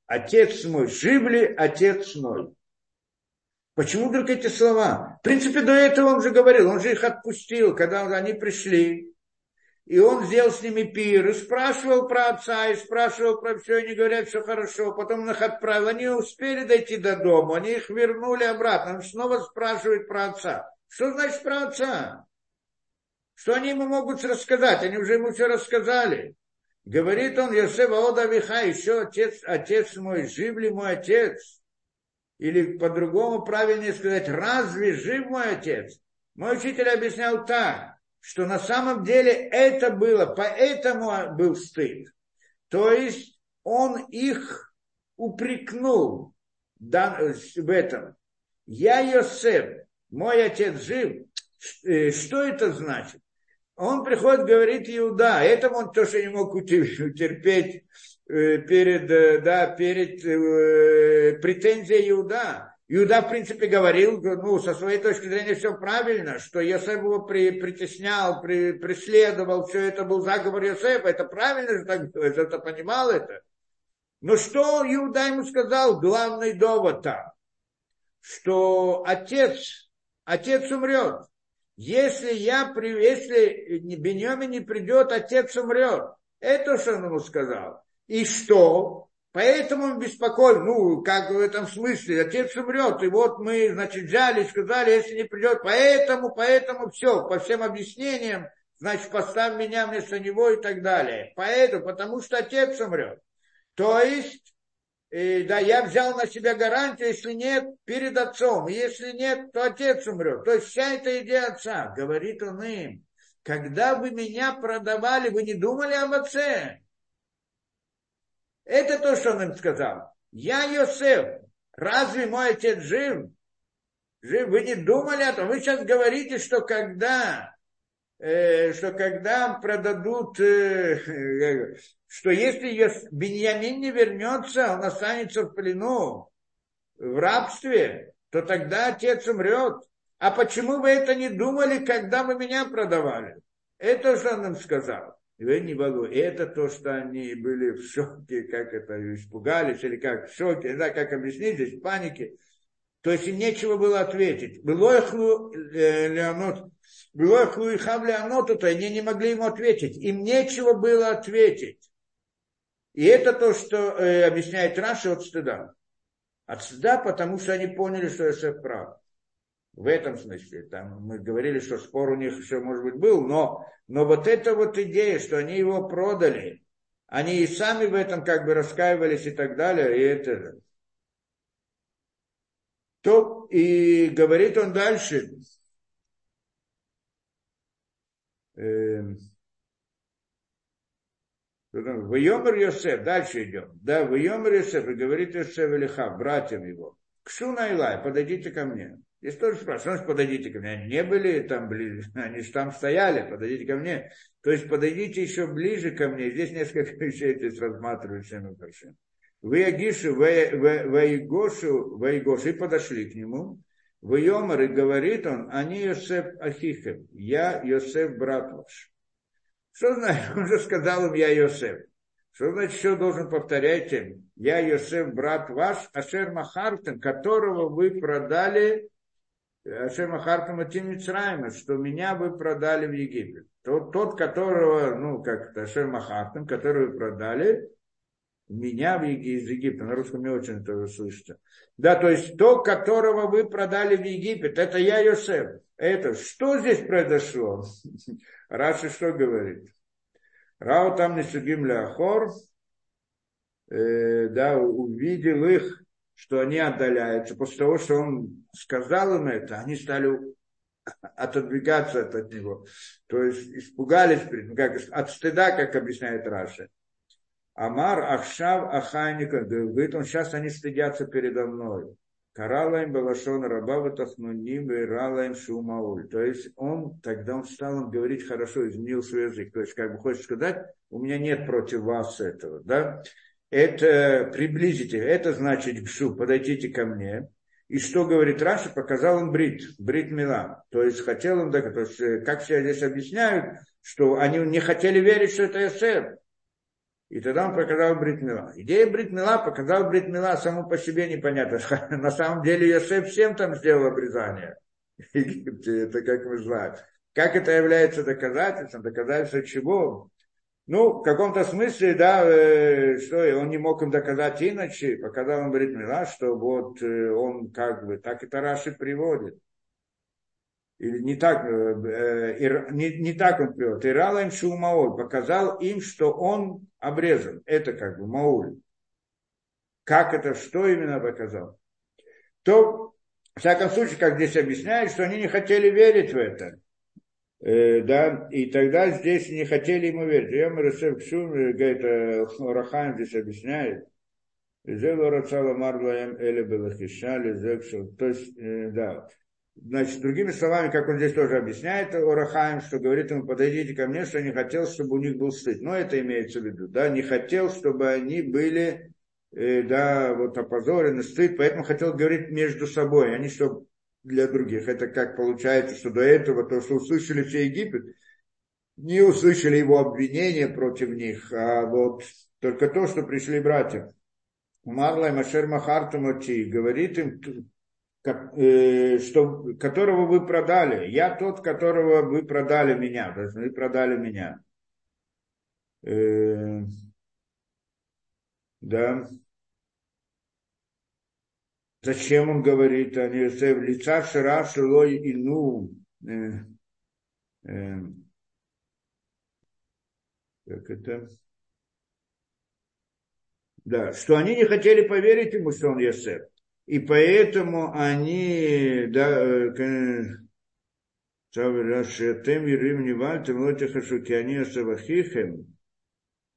отец мой. Жив ли отец мой? Почему только эти слова? В принципе, до этого он же говорил, он же их отпустил, когда они пришли. И он сделал с ними пир, и спрашивал про отца, и спрашивал про все, они говорят, все хорошо. Потом он их отправил. Они успели дойти до дома, они их вернули обратно. Он снова спрашивает про отца. Что значит про отца? Что они ему могут рассказать? Они уже ему все рассказали. Говорит он, Йосеф Аода Виха, еще отец, отец мой, жив ли мой отец? Или по-другому правильнее сказать, разве жив мой отец? Мой учитель объяснял так что на самом деле это было, поэтому был стыд. То есть он их упрекнул в этом. Я Йосеф, мой отец жив. Э, что это значит? Он приходит, говорит Иуда, это он то, что не мог утерпеть э, перед, э, да, перед претензией Иуда. Иуда, в принципе, говорил, ну, со своей точки зрения все правильно, что Йосеф его при, притеснял, при, преследовал, все это был заговор Йосефа, это правильно же так делать, это понимал это. Но что Иуда ему сказал, главный довод там, что отец, отец умрет. Если я, если Беньямин не придет, отец умрет. Это что он ему сказал. И что? Поэтому он беспокоен, ну, как в этом смысле, отец умрет, и вот мы, значит, взяли, сказали, если не придет, поэтому, поэтому все, по всем объяснениям, значит, поставь меня вместо него и так далее. Поэтому, потому что отец умрет. То есть, э, да, я взял на себя гарантию, если нет, перед отцом. Если нет, то отец умрет. То есть вся эта идея отца, говорит он им, когда вы меня продавали, вы не думали об отце. Это то, что он им сказал. Я Йосеф, разве мой отец жив? Жив? Вы не думали о том? Вы сейчас говорите, что когда, что когда продадут, э, э, что если Беньямин не вернется, он останется в плену, в рабстве, то тогда отец умрет. А почему вы это не думали, когда вы меня продавали? Это что он им сказал. Вы не могу. Это то, что они были в шоке, как это, испугались, или как в шоке, да, как объяснить здесь, в панике. То есть им нечего было ответить. Было ихлу э, Ихлу и то они не могли ему ответить. Им нечего было ответить. И это то, что э, объясняет Раши от стыда. От стыда, потому что они поняли, что Иосиф прав. В этом смысле. Там мы говорили, что спор у них еще, может быть, был, но, но вот эта вот идея, что они его продали, они и сами в этом как бы раскаивались и так далее, и это... То, и говорит он дальше, э, Вайомер Йосеф, дальше идем. Да, Вайомер Йосеф, и говорит Йосеф Илиха, братьям его. Кшуна Илай, подойдите ко мне. Здесь тоже спрашивают, ну, подойдите ко мне. Они не были там ближе, [laughs] они же там стояли, подойдите ко мне. То есть подойдите еще ближе ко мне. Здесь несколько [laughs] вещей здесь рассматривают всеми большим. Вы Агишу, Ваигошу, Ваигошу, и подошли к нему. В Йомар, и говорит он, они Йосеф Ахихем, я Йосеф брат ваш. Что значит? Он же сказал им, я Йосеф. Что значит, что должен повторять им? Я Йосеф, брат ваш, Ашер Махартен, которого вы продали Ашем Ахартам Атим Мицраима, что меня вы продали в Египет. Тот, тот которого, ну, как Ашем Ахартам, который вы продали, меня в, из Египта. На русском не очень это слышится. Да, то есть то, которого вы продали в Египет, это я, Йосеф. Это что здесь произошло? [laughs] Раши что говорит? Рау там не судим Ляхор, э, да, увидел их что они отдаляются. После того, что он сказал им это, они стали [laughs] отодвигаться от него. То есть испугались как, от стыда, как объясняет Раши. אמר עכשיו אחי נכלמים, говорит он, сейчас они стыдятся передо мной. קרא להם בלשון רכה ותחנונים והראה להם שהוא מהול. То есть он, тогда он стал говорить хорошо, изменил свой язык. То есть, как бы хочет сказать, у меня нет против вас этого, да это приблизите, это значит גשו, подойдите ко мне. И что говорит Раши, показал он ברית, ברית מילה. То есть хотел он, да, то есть, э, как все здесь объясняют, что они не хотели верить, что это Йосеф. И тогда он показал Брит Мила. Идея Брит Мила показал Брит Мила само по себе непонятно. [laughs] На самом деле Йосеф всем там сделал обрезание. [laughs] Это как мы знаем. Как это является доказательством? Доказательство чего? Ну, в каком-то смысле, да, э, что он не мог им доказать иначе, показал он говорит Мила, что вот э, он как бы, так это Раши приводит. Или не так, э, э не, не так он приводит. Ирала им Шумауль, показал им, что он обрезан. Это как бы Мауль. Как это, что именно показал? То, в всяком случае, как здесь объясняют, что они не хотели верить в это. Э, да, и тогда здесь не хотели ему верить. Я Марасев Кшум, э, говорит, э, Рахаем здесь объясняет, То есть, да, Значит, другими словами, как он здесь тоже объясняет, Орахаем, что говорит ему, подойдите ко мне, что не хотел, чтобы у них был стыд. Но это имеется в виду, да, не хотел, чтобы они были, э, да, вот опозорены, стыд, поэтому хотел говорить между собой, а не чтобы для других. Это как получается, что до этого то, что услышали все Египет, не услышали его обвинения против них, а вот только то, что пришли братья. Марлай Машер Махартумати говорит им, что, которого вы продали. Я тот, которого вы продали меня. Вы продали меня. Э, да. Зачем он говорит о Йосеф? Лица Шира Шилой Ину. Э, э, как это, да, что они не хотели поверить ему, что он Йосеф. И поэтому они, да,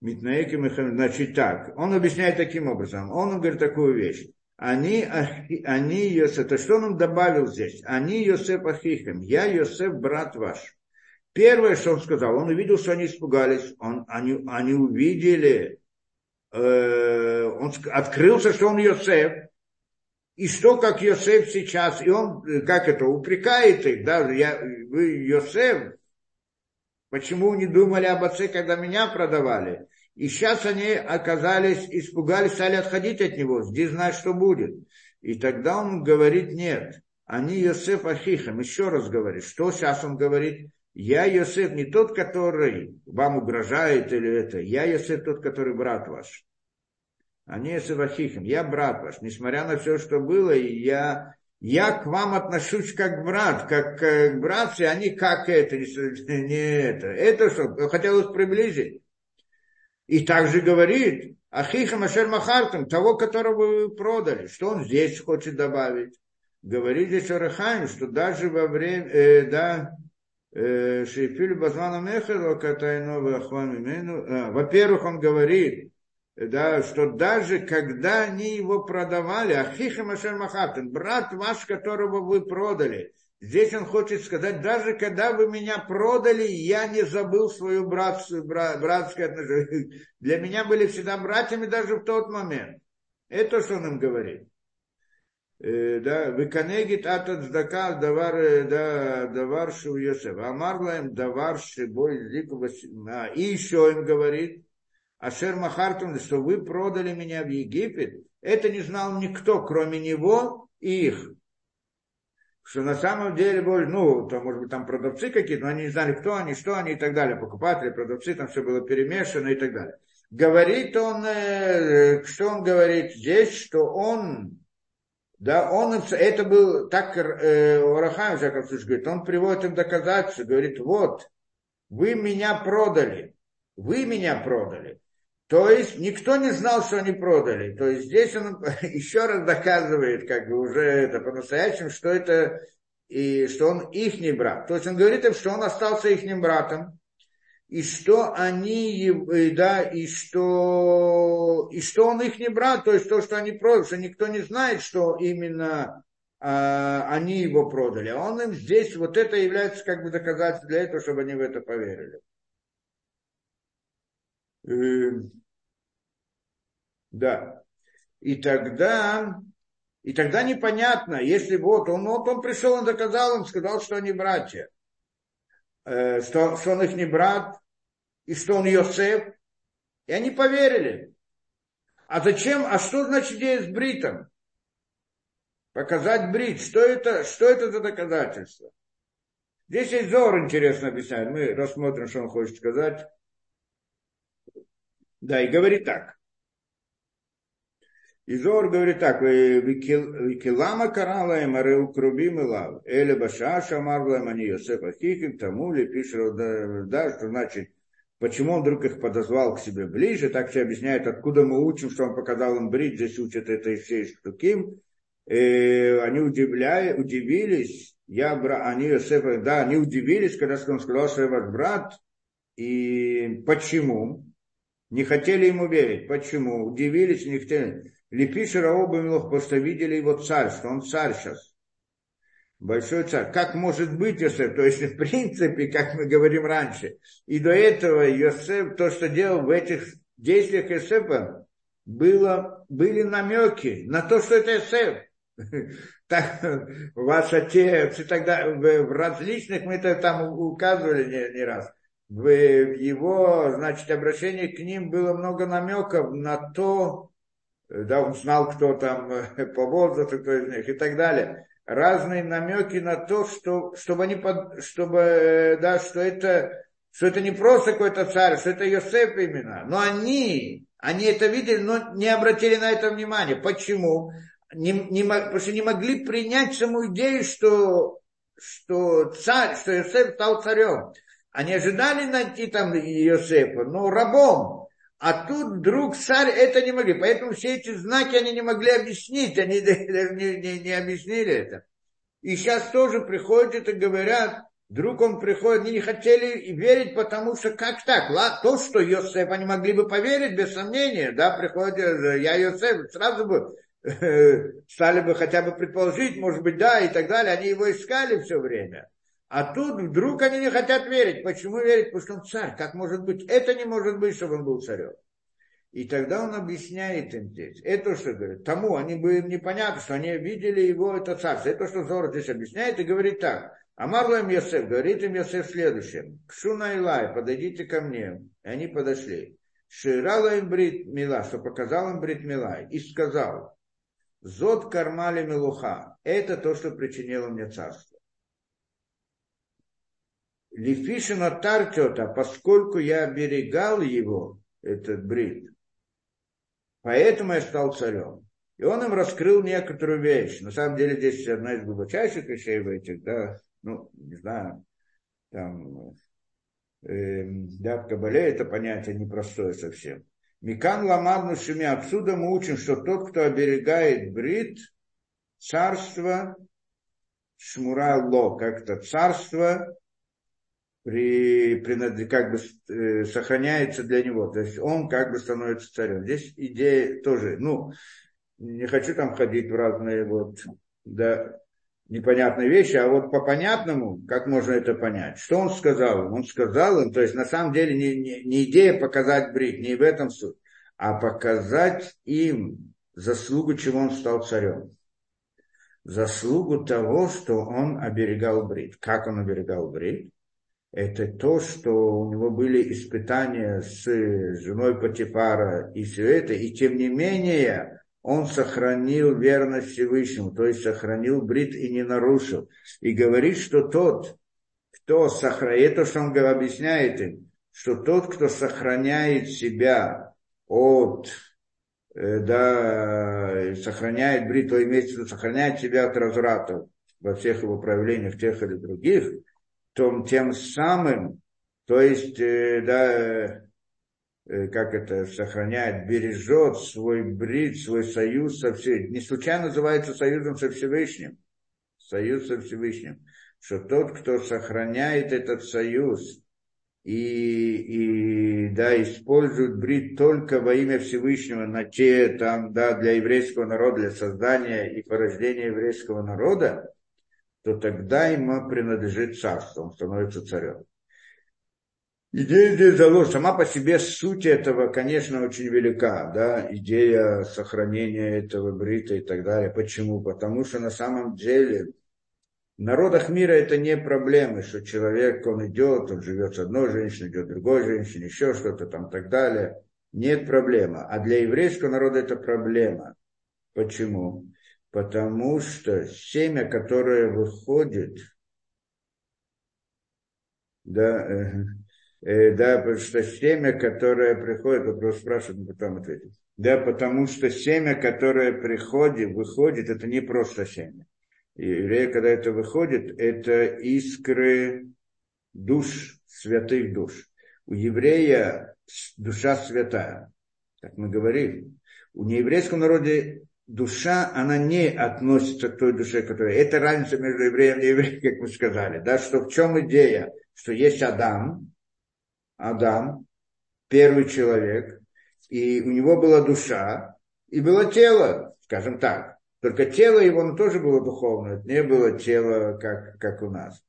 Митнаеким Значит так, он объясняет таким образом, он говорит такую вещь. Они, [laughs] они Йосеф, то что он им добавил здесь? Они Йосеф Ахихем, я Йосеф, брат ваш. Первое, что он сказал, он увидел, что они испугались, он, они, они увидели, э, он открылся, что он Йосеф, и что, как Йосеф сейчас, и он, как это, упрекает их, да, я, вы Йосеф, почему не думали об отце, когда меня продавали? И сейчас они оказались, испугались, стали отходить от него, здесь знать, что будет. И тогда он говорит, нет, они Йосеф Ахихам, еще раз говорит, что сейчас он говорит? Я Йосеф не тот, который вам угрожает или это, я Йосеф тот, который брат ваш они Севахихим, я брат ваш, несмотря на все, что было, я, я к вам отношусь как брат, как к братцы, они как это, не это. Это что, хотелось приблизить. И также говорит, Ахихам Ашер Махартам, того, которого вы продали, что он здесь хочет добавить. Говорит здесь Орахайм, что даже во время, э, да, э, Шейфиль Базмана Мехаро, Катайнова Ахван э, Во-первых, он говорит, да, что даже когда они его продавали, Ахиха Машер Махатан, брат ваш, которого вы продали, здесь он хочет сказать, даже когда вы меня продали, я не забыл свою братскую, брат, братское отношение. [laughs] Для меня были всегда братьями даже в тот момент. Это что он им говорит. Э, да, выканегит атат здака давар, э, да, давар шу Йосеф. Амарлаем давар шибой зику а, И еще им говорит, Ашер Махартун, что вы продали меня в Египет, это не знал никто, кроме него и их. Что на самом деле, ну, то, может быть, там продавцы какие-то, но они не знали, кто они, что они и так далее. Покупатели, продавцы, там все было перемешано и так далее. Говорит он, э, что он говорит здесь, что он, да, он, это был, так э, Жаков говорит, он приводит им доказательства, говорит, вот, вы меня продали, вы меня продали. То есть никто не знал, что они продали. То есть здесь он [laughs] еще раз доказывает, как бы уже это по-настоящему, что это и что он их не брат. То есть он говорит им, что он остался их братом, и что они, да, и что, и что он их не брат, то есть то, что они продали, что никто не знает, что именно а, они его продали. А он им здесь, вот это является как бы доказательством для этого, чтобы они в это поверили. Эм, да. И тогда, и тогда непонятно, если вот он, вот он пришел, он доказал им, сказал, что они братья, э, что, что он их не брат, и что он Йосеф, и они поверили. А зачем, а что значит идея с бритом? Показать брит, что это, что это за доказательство? Здесь есть Зор интересно объясняет, мы рассмотрим, что он хочет сказать. Да, и говорит так. И Зор говорит так, Викилама карала им арел крубим и лав, Эля башаша марлаем они Йосеф Ахихим, тому ли пишет, да, что значит, почему он вдруг их подозвал к себе ближе, так все объясняет, откуда мы учим, что он показал им брить, здесь учат это из всей штуким. они удивляли, удивились, я, они Йосеф, да, они удивились, когда он сказал, что я ваш брат, и почему? Не хотели ему верить. Почему? Удивились, не хотели. Лепиши Раоба потому что видели его царь, что он царь сейчас. Большой царь. Как может быть Йосеф? То есть, [laughs] в принципе, как мы говорим раньше, и до этого Йосеф, то, что делал в этих действиях Йосефа, было, были намеки на то, что это Йосеф. [laughs] Так, ваш отец, и тогда в различных, мы это там указывали не, не раз, в его, значит, обращении к ним было много намеков на то, да, он знал, кто там э, по возрасту, кто из них и так далее. Разные намеки на то, что, чтобы они, под, чтобы, э, да, что это, что это не просто какой-то царь, что это Йосеф именно. Но они, они это видели, но не обратили на это внимание. Почему? Не, не, потому что не могли принять саму идею, что, что царь, что Йосеф стал царем. Они ожидали найти там Иосифа, но рабом. А тут вдруг царь это не могли. Поэтому все эти знаки они не могли объяснить. Они [laughs] не, не, не объяснили это. И сейчас тоже приходят и говорят, вдруг он приходит, они не хотели верить, потому что как так? То, что Йосеф, они могли бы поверить, без сомнения, да, приходит, я Йосеф, сразу бы стали бы хотя бы предположить, может быть, да, и так далее. Они его искали все время. А тут вдруг они не хотят верить. Почему верить? Потому что он царь. Как может быть? Это не может быть, чтобы он был царем. И тогда он объясняет им здесь. Это что говорит? Тому они бы им непонятно, что они видели его, это царство. Это что Зора здесь объясняет и говорит так. Амар им Йосеф, говорит им Йосеф следующее. Кшуна Илай, подойдите ко мне. И они подошли. Ширала им брит мила, что показал им брит мила. И сказал, Зод кармали милуха. Это то, что причинило мне царство. Лифишина Тартета, поскольку я оберегал его, этот брит, поэтому я стал царем. И он им раскрыл некоторую вещь. На самом деле здесь одна из глубочайших вещей в этих, да, ну, не знаю, там, э, да, в Кабале это понятие непростое совсем. Микан ламадну шими, отсюда мы учим, что тот, кто оберегает брит, царство, шмура ло, как-то царство, при, при, как бы э, сохраняется для него. То есть он как бы становится царем. Здесь идея тоже, ну, не хочу там ходить в разные вот, да, непонятные вещи, а вот по понятному, как можно это понять? Что он сказал? Он сказал им, то есть на самом деле не, не, не идея показать брит, не в этом суть, а показать им заслугу, чего он стал царем. Заслугу того, что он оберегал брит. Как он оберегал брит? Это то, что у него были испытания с женой Патифара и все это, и тем не менее он сохранил верность Всевышнему, то есть сохранил брит и не нарушил. И говорит, что тот, кто сохраняет, это что он объясняет им, что тот, кто сохраняет себя от э, да, сохраняет брит, то имеется в виду, сохраняет себя от развратов во всех его проявлениях, тех или других, то тем самым, то есть, э, да, э, как это сохраняет, бережет свой брит, свой союз со Всевышним. Не случайно называется союзом со Всевышним. Союз со Всевышним. Что тот, кто сохраняет этот союз и, и да, использует брит только во имя Всевышнего на те, там, да, для еврейского народа, для создания и порождения еврейского народа, то тогда ему принадлежит царство, он становится царем. Идея здесь заложена. Сама по себе суть этого, конечно, очень велика. Да? Идея сохранения этого брита и так далее. Почему? Потому что на самом деле в народах мира это не проблемы, что человек, он идет, он живет с одной женщиной, идет с другой женщиной, еще что-то там и так далее. Нет проблемы. А для еврейского народа это проблема. Почему? Потому что семя, которое выходит, да, э, э, да, потому что семя, которое приходит, вопрос спрашивают, потом ответить. Да, потому что семя, которое приходит, выходит, это не просто семя. И когда это выходит, это искры душ, святых душ. У еврея душа святая, как мы говорили. У нееврейского народа душа, она не относится к той душе, которая... Это разница между евреем и евреем, как мы сказали. Да, что в чем идея? Что есть Адам, Адам, первый человек, и у него была душа, и было тело, скажем так. Только тело его оно тоже было духовное, не было тело, как, как у нас.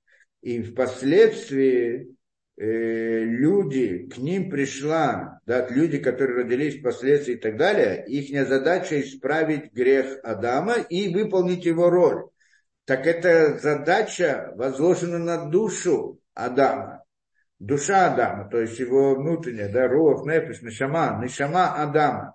И впоследствии люди, к ним пришла, да, люди, которые родились впоследствии и так далее, их задача исправить грех Адама и выполнить его роль. Так эта задача возложена на душу Адама. Душа Адама, то есть его внутренняя, да, рух, нефиш, нишама, нишама Адама.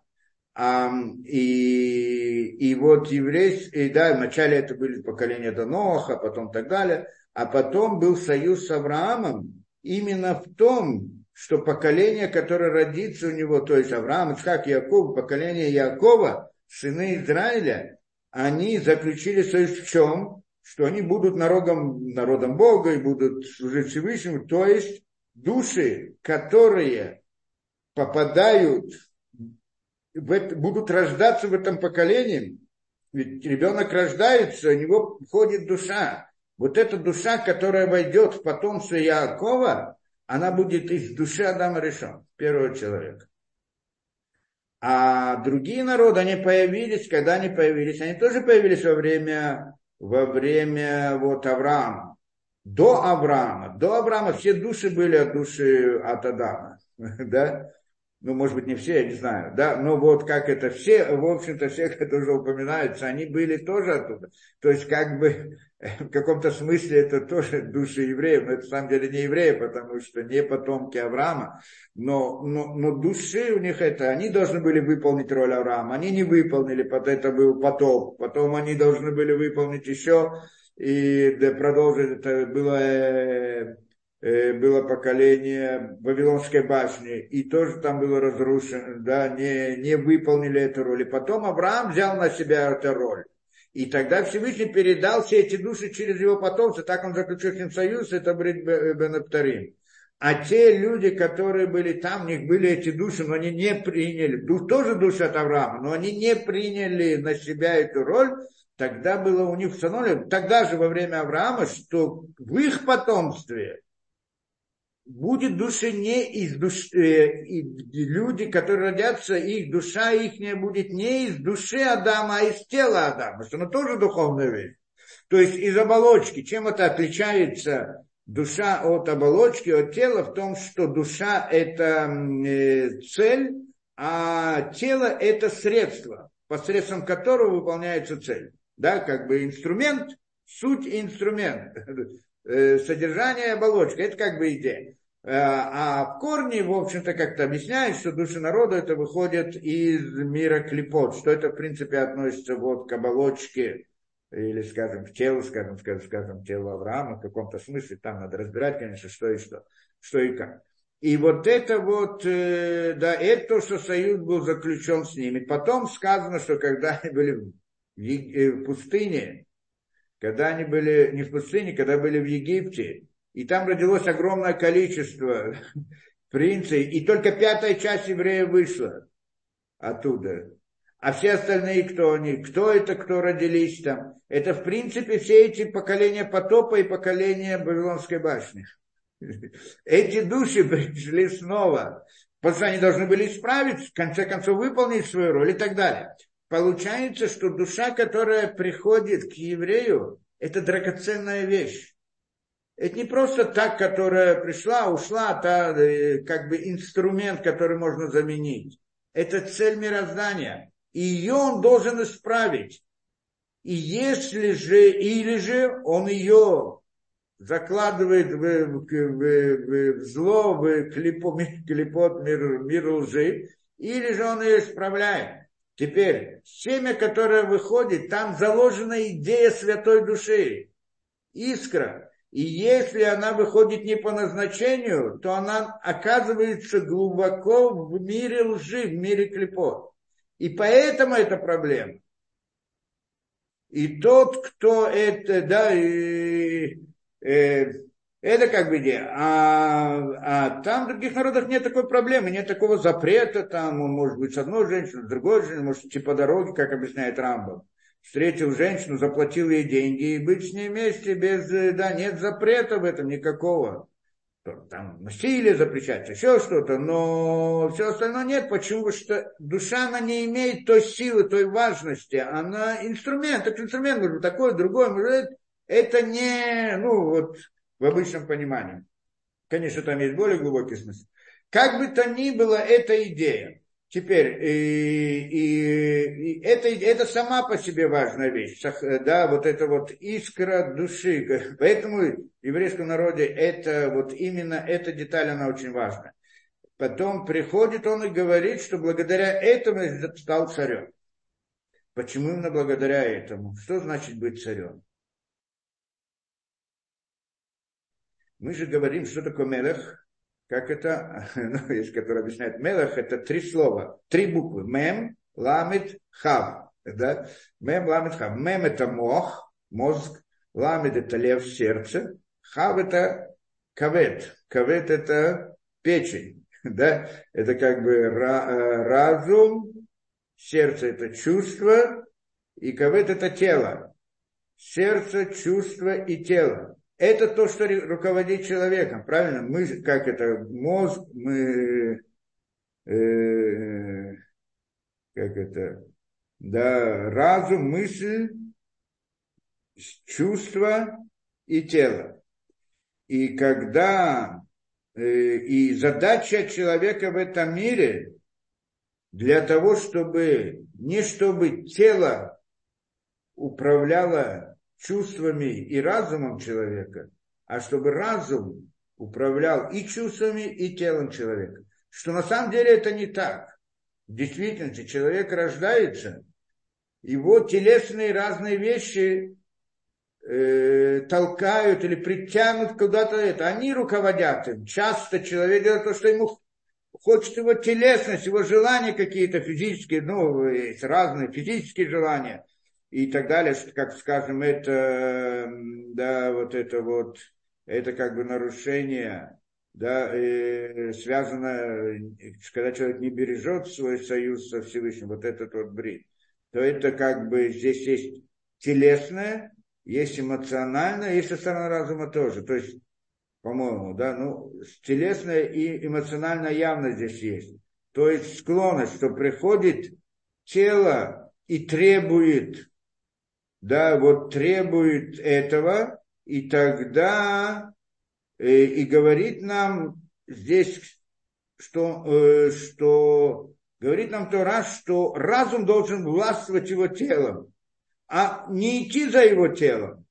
А, и, и вот еврей, и да, вначале это были поколения Доноха, потом так далее, а потом был союз с Авраамом, именно в том, что поколение, которое родится у него, то есть Авраам, Ицхак, Яков, поколение Якова, сыны Израиля, они заключили союз в чем? Что они будут народом, народом Бога и будут служить Всевышнему, то есть души, которые попадают, в это, будут рождаться в этом поколении, ведь ребенок рождается, у него входит душа. Вот эта душа, которая войдет в потомство Якова, она будет из души Адама решен, первого человека. А другие народы, они появились, когда они появились? Они тоже появились во время, во время вот Авраама. До Авраама. До Авраама все души были от души от Адама. [laughs] Да? Ну, может быть, не все, я не знаю, да, но вот как это все, в общем-то, все, которые уже упоминаются, они были тоже оттуда. То есть, как бы, [laughs] в каком-то смысле это тоже души евреев, но это, на самом деле, не евреи, потому что не потомки Авраама, но, но, но души у них это, они должны были выполнить роль Авраама, они не выполнили, это был потоп, потом они должны были выполнить еще, и продолжить, это было Э, было поколение Вавилонской башни, и тоже там было разрушено, да, не, не выполнили эту роль. И потом Авраам взял на себя эту роль. И тогда Всевышний передал все эти души через его потомство, так он заключил с ним союз, это Брит Бенаптарим. А те люди, которые были там, у них были эти души, но они не приняли, тоже души от Авраама, но они не приняли на себя эту роль, тогда было у них установлено, тогда же во время Авраама, что в их потомстве будет душа не из души, э, люди, которые родятся, их душа их не будет не из души Адама, а из тела Адама, что оно тоже духовная вещь. То есть из оболочки. Чем это отличается душа от оболочки, от тела? В том, что душа это э, цель, а тело это средство, посредством которого выполняется цель. Да, как бы инструмент, суть инструмент. [laughs] Э, содержание оболочка, это как бы идея. Э, а в корне, в общем-то, как-то объясняет, что души народа это выходит из мира клепот, что это, в принципе, относится вот к оболочке, или, скажем, к телу, скажем, скажем, скажем, телу Авраама, в каком-то смысле, там надо разбирать, конечно, что и что, что и как. И вот это вот, э, да, это то, что союз был заключен с ними. Потом сказано, что когда [laughs] они были в пустыне, когда они были не в пустыне, когда были в Египте, и там родилось огромное количество [laughs] принцев, и только пятая часть евреев вышла оттуда. А все остальные кто они? Кто это, кто родились там? Это, в принципе, все эти поколения потопа и поколения Вавилонской башни. [laughs] Эти души пришли снова. Потому что они должны были исправить, в конце концов, выполнить свою роль и так далее. Получается, что душа, которая приходит к еврею, это драгоценная вещь. Это не просто так, которая пришла, ушла, та, э, как бы инструмент, который можно заменить. Это цель мироздания. И ее он должен исправить. И если же, или же он ее закладывает в, в, в, в зло, в клепот, [laughs] клепот мир, мир лжи, или же он ее исправляет. Теперь, семя, которое выходит, там заложена идея святой души, искра. И если она выходит не по назначению, то она оказывается глубоко в мире лжи, в мире клепот. И поэтому это проблема. И тот, кто это, да, и, э, это как бы идея. А, а там в других народах нет такой проблемы, нет такого запрета, там он может быть с одной женщиной, с другой женщиной, может идти по дороге, как объясняет Рамбам встретил женщину, заплатил ей деньги и быть с ней вместе без, э, да, нет запрета в этом никакого. Там насилие запрещается, еще что-то, но все остальное нет. Почему? что душа, она не имеет той силы, той важности. Она инструмент, это инструмент, может быть, такой, другой, может это не, ну, вот, в обычном понимании. Конечно, там есть более глубокий смысл. Как бы то ни было, эта идея. Теперь, и, и, и это, это сама по себе важная вещь, да, вот это вот искра души. Поэтому в еврейском народе это вот именно эта деталь, она очень важна. Потом приходит он и говорит, что благодаря этому стал царем. Почему именно благодаря этому? Что значит быть царем? Мы же говорим, что такое мелех, как это, [laughs] ну, есть, который объясняет, мелах это три слова, три буквы, мем, ламит, хав, да? мем, ламит, хав. Мем это мох, мозг, ламит это лев, сердце, хав это кавет. Кавет это печень, [laughs] да? Это как бы э, разум, сердце это чувство, и кавет это тело. Сердце, чувство и тело. Это то, что руководит человеком, правильно? Мы, как это, мозг, мы, э, как это, да, разум, мысль, чувство и тело. И когда э, и задача человека в этом мире для того, чтобы не чтобы тело управляло чувствами и разумом человека, а чтобы разум управлял и чувствами, и телом человека. Что на самом деле это не так. В действительности человек рождается, его телесные разные вещи э, толкают или притянут куда-то это. Они руководят им. Часто человек делает то, что ему хочет его телесность, его желания какие-то физические, ну, есть разные физические желания и так далее, что, как скажем, это, да, вот это вот, это как бы нарушение, да, э, связано, когда человек не бережет свой союз со Всевышним, вот этот вот брит, то это как бы здесь есть телесное, есть эмоциональное, есть со стороны разума тоже. То есть, по-моему, да, ну, телесное и эмоциональное явно здесь есть. То есть склонность, что приходит тело и требует, да, вот требует этого, и тогда э, и говорит нам здесь, что, э, что говорит нам то раз, что разум должен властвовать его телом а не идти за его телом.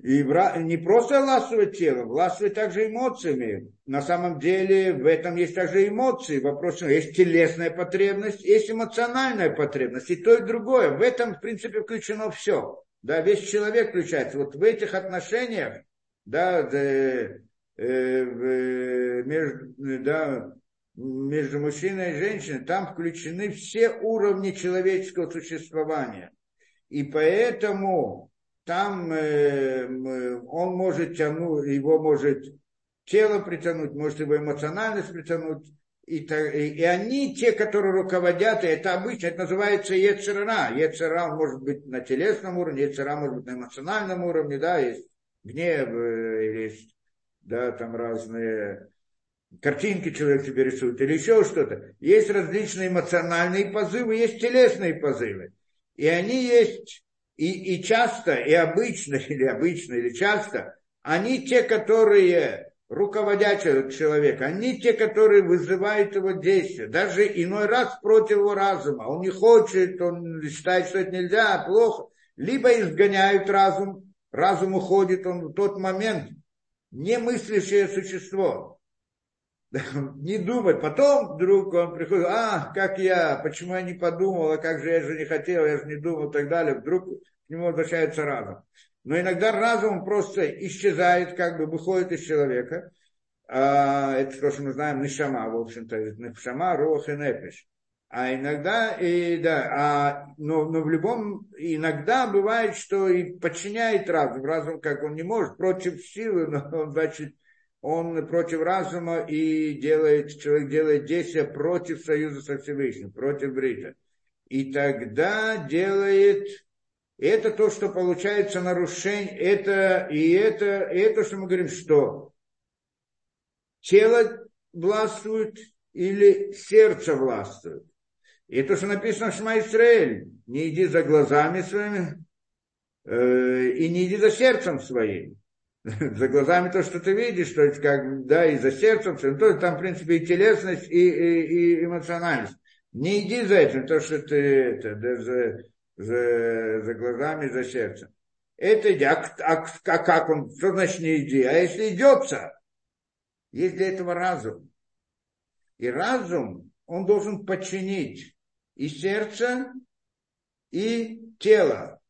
И не просто властвовать телом, властвовать также эмоциями. На самом деле в этом есть также эмоции. Вопрос, есть телесная потребность, есть эмоциональная потребность. И то, и другое. В этом, в принципе, включено все. Да, весь человек включается. Вот в этих отношениях, да, э, э, между, да, между мужчиной и женщиной, там включены все уровни человеческого существования. И поэтому там э, он может тянуть, его может тело притянуть, может его эмоциональность притянуть. И, и, и они те, которые руководят, и это обычно, это называется Ецера. Ецера может быть на телесном уровне, Ецера может быть на эмоциональном уровне, да, есть гнев, э, есть, да, там разные картинки человек себе рисует или еще что-то. Есть различные эмоциональные позывы, есть телесные позывы. И они есть и, и часто, и обычно, [laughs] или обычно, или часто, они те, которые руководят человека, они те, которые вызывают его действия. Даже иной раз против его разума. Он не хочет, он считает, что это нельзя, плохо. Либо изгоняют разум, разум уходит, он в тот момент не мыслящее существо [laughs] не думать. Потом вдруг он приходит, а, как я, почему я не подумал, а как же я же не хотел, я же не думал и так далее. Вдруг к нему возвращается разум. Но иногда разум просто исчезает, как бы выходит из человека. А, это то, что мы знаем, нишама, в общем-то, нишама, рух и непиш. А иногда, и, да, а, но, но в любом, иногда бывает, что и подчиняет разум. Разум, как он не может, против силы, но он, значит, он против разума и делает, человек делает действия против союза со Всевышним, против Брита. И тогда делает, это то, что получается нарушение, это и это, и это, что мы говорим, что тело властвует или сердце властвует. И то, что написано в Шма не иди за глазами своими, э, и не иди за сердцем своим [laughs] за глазами то, что ты видишь, то есть как, да, и за сердцем, то там, в принципе, и телесность, и, и, и эмоциональность. Не иди за этим, то, что ты, это, да, за, за, за глазами, за сердцем. Это иди. А, а, а как он? Что значит не иди? А если идется? Есть для этого разум. И разум, он должен подчинить и сердце, и тело.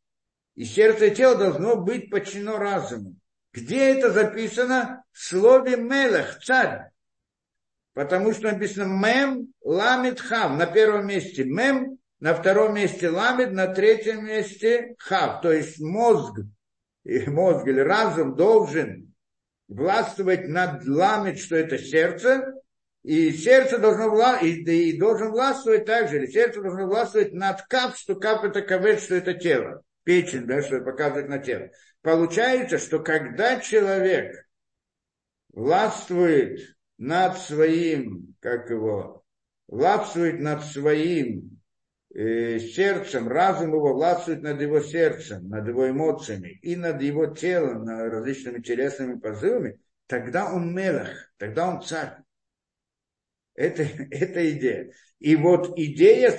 И сердце и тело должно быть подчинено разуму. Где это записано? В слове Мелех, царь. Потому что написано Мем Ламит Хав на первом месте Мем, на втором месте Ламит, на третьем месте Хав. То есть мозг, и мозг или разум должен властвовать над ламет, что это сердце, и сердце должно вла... и, и должен властвовать также, или сердце должно властвовать над кап, что кап это кавет, что это тело, печень, да, что показывает на тело. Получается, что когда человек властвует над своим, как его, властвует над своим э, сердцем, разум его властвует над его сердцем, над его эмоциями и над его телом, над различными телесными позывами, тогда он мелах, тогда он царь. Это, [laughs] это идея. И вот идея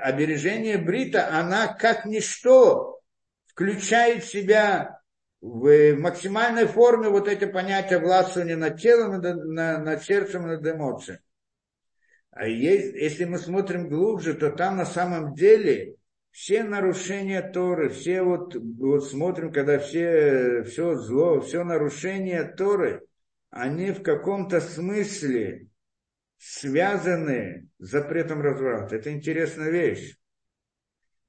обережения брита, она как ничто включает в себя в максимальной форме вот эти понятия властвования над телом, над, над сердцем, над эмоциями. А есть, если мы смотрим глубже, то там на самом деле все нарушения Торы, все вот, вот смотрим, когда все, все зло, все нарушения Торы, они в каком-то смысле связаны с запретом разврата. Это интересная вещь.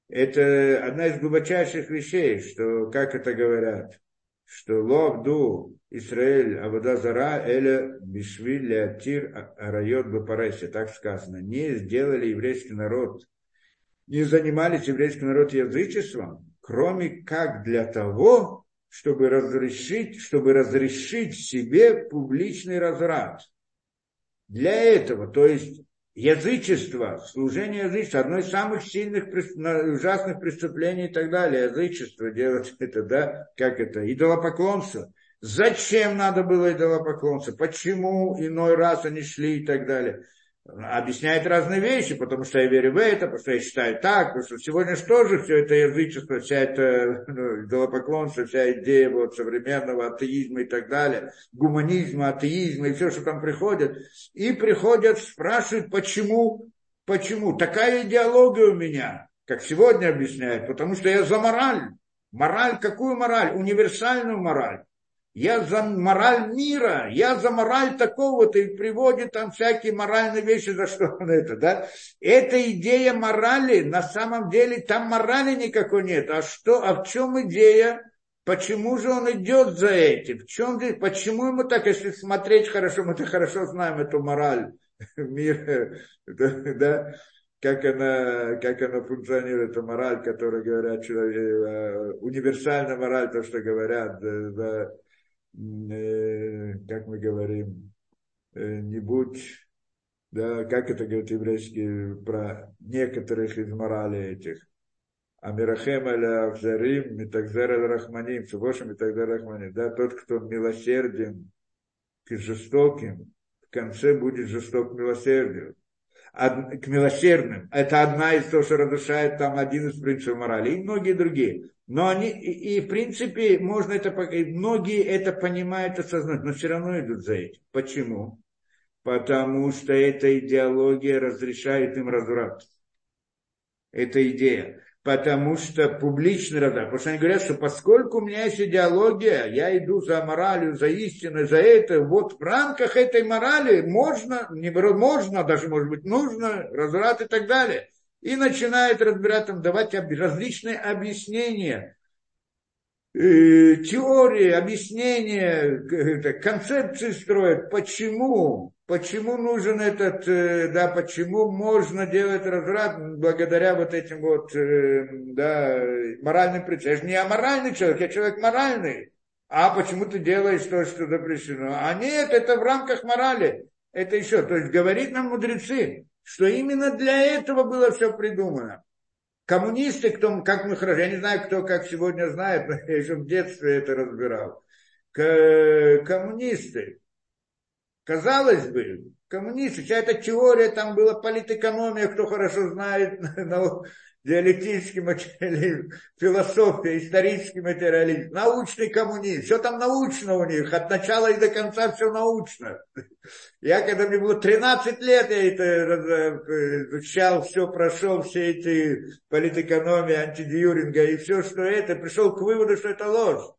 Это одна из глубочайших вещей, что, как это говорят, что лобду Израиль Авода Зара Эля Бишвиль Леатир Арайот Бапаресе, так сказано, не сделали еврейский народ, не занимались еврейский народ язычеством, кроме как для того, чтобы разрешить, чтобы разрешить себе публичный разврат. Для этого, то есть язычество, служение язычества, одно из самых сильных, ужасных преступлений и так далее, язычество делать [laughs] это, да, как это, идолопоклонство. Зачем надо было идолопоклонство? Почему иной раз они шли и так далее? Объясняет разные вещи, потому что я верю в это, потому что я считаю так, потому что сегодня что же все это язычество, вся эта ну, вся идея вот современного атеизма и так далее, гуманизма, атеизма и все, что там приходит, и приходят, спрашивают, почему, почему, такая идеология у меня, как сегодня объясняют, потому что я за мораль, мораль, какую мораль? Универсальную мораль я за мораль мира, я за мораль такого-то, и приводит там всякие моральные вещи, за что он это, да. Эта идея морали, на самом деле, там морали никакой нет. А что, а в чем идея? Почему же он идет за этим? В чем, почему ему так, если смотреть хорошо, мы-то хорошо знаем эту мораль [laughs] мира, да, как она, как она функционирует, эта мораль, которая говорят, человек, э, универсальная мораль, то, что говорят, да, э, как мы говорим, э, не будь, да, как это говорит еврейский, про некоторых из морали этих. Амирахем аля авзарим, митагзар аль рахманим, субоша митагзар рахманим. Да, тот, кто милосерден к жестоким, в конце будет жесток к милосердию. к милосердным. Это одна из того, что разрушает там один из принципов морали. И многие другие. Но они, и, и в принципе, можно это, многие это понимают, осознают, но все равно идут за этим. Почему? Потому что эта идеология разрешает им разврат. Это идея. Потому что публичный разврат. Потому что они говорят, что поскольку у меня есть идеология, я иду за моралью, за истиной, за это, вот в рамках этой морали можно, не можно, даже может быть нужно, разврат и так далее и начинает разбирать, там, давать различные объяснения, э, теории, объяснения, концепции строят, почему, почему нужен этот, э, да, почему можно делать разврат благодаря вот этим вот, э, да, моральным причинам. Я же не аморальный человек, я человек моральный. А почему ты делаешь то, что запрещено? А нет, это в рамках морали. Это еще, то есть говорит нам мудрецы, что именно для этого было все придумано. Коммунисты, кто, как мы хорошо, я не знаю, кто как сегодня знает, но я еще в детстве это разбирал. К, коммунисты, казалось бы, коммунисты, вся эта теория, там была политэкономия, кто хорошо знает, [laughs] диалектический материализм, философия, исторический материализм, научный коммунизм, все там научно у них, от начала и до конца все научно. Я, когда мне было 13 лет, я это э, изучал, все прошел, все эти политэкономии, антидиюринга и все, что это, пришел к выводу, что это ложь.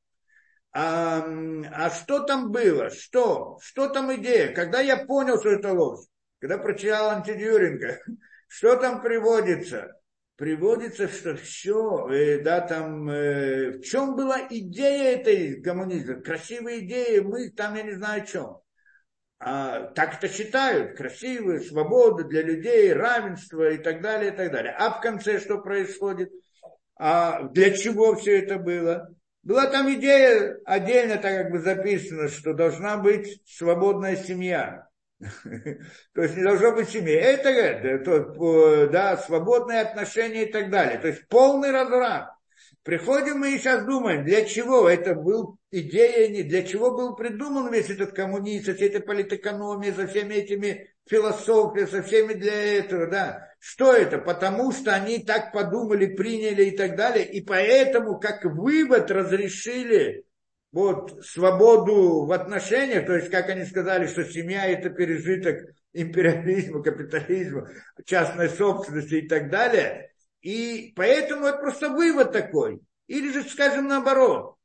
А, а что там было? Что? Что там идея? Когда я понял, что это ложь? Когда прочитал антидиюринга, [laughs] что там приводится? Приводится, что все, э, да, там, э, в чем была идея этой коммунизма, красивая идея, мы там, я не знаю, о чем. А, так это считают, красивые, свобода для людей, равенство и так далее, и так далее. А в конце что происходит? А для чего все это было? Была там идея, отдельно так как бы записано, что должна быть свободная семья. [laughs] То есть не должно быть семьи. Это, это да, свободные отношения и так далее. То есть полный разврат. Приходим мы и сейчас думаем, для чего это был идея, не для чего был придуман весь этот коммунизм, вся эта политэкономия, со всеми этими философией, со всеми для этого, да. Что это? Потому что они так подумали, приняли и так далее, и поэтому как вывод разрешили вот свободу в отношениях, то есть как они сказали, что семья это пережиток империализма, капитализма, частной собственности и так далее, и поэтому это просто вывод такой. Или же, скажем, наоборот.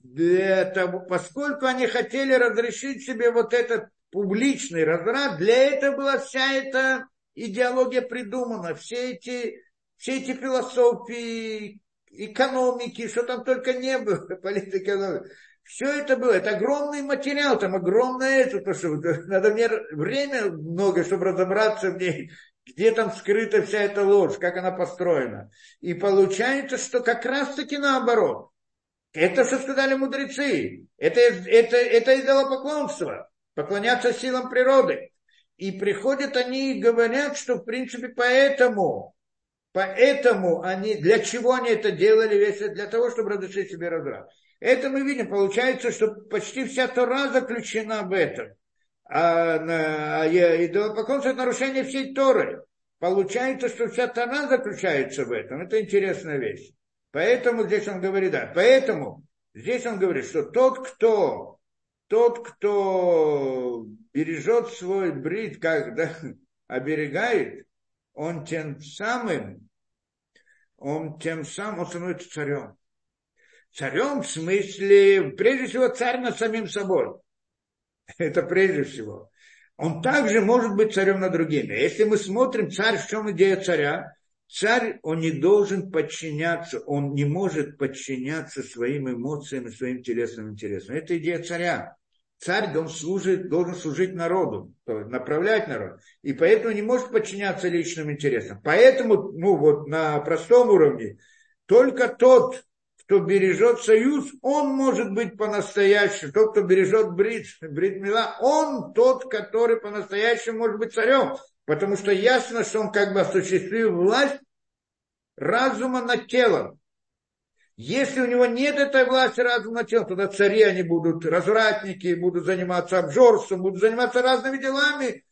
Для того, поскольку они хотели разрешить себе вот этот публичный разврат, для этого была вся эта идеология придумана, все эти, все эти философии, экономики, что там только не было, [laughs] политэкономики. Все это было, это огромный материал, там огромное это, то, что надо мне время много, чтобы разобраться в ней, [laughs] где там скрыта вся эта ложь, как она построена. И получается, что как раз-таки наоборот. Это, что сказали мудрецы, это, это, это идолопоклонство, поклоняться силам природы. И приходят они и говорят, что в принципе поэтому, поэтому они, для чего они это делали, весь для того, чтобы разрешить себе разрад. Это мы видим, получается, что почти вся Тора заключена в этом а, а идолопоклонство это нарушение всей Торы. Получается, что вся Тора заключается в этом. Это интересная вещь. Поэтому здесь он говорит, да, поэтому здесь он говорит, что тот, кто, тот, кто бережет свой брит, когда [laughs] оберегает, он тем самым, он тем самым он становится царем. Царем в смысле, прежде всего, царь над самим собой. [laughs] Это прежде всего. Он также может быть царем над другими. Если мы смотрим царь, в чем идея царя, царь, он не должен подчиняться, он не может подчиняться своим эмоциям и своим телесным интересам. Это идея царя. Царь он служит, должен служить народу, направлять народ. И поэтому не может подчиняться личным интересам. Поэтому, ну вот на простом уровне, только тот, кто бережет союз, он может быть по-настоящему. Тот, кто бережет брит, брит мила, он тот, который по-настоящему может быть царем. Потому что ясно, что он как бы осуществил власть разума над телом. Если у него нет этой власти разума телом, тогда цари они будут развратники, будут заниматься обжорством, будут заниматься разными делами,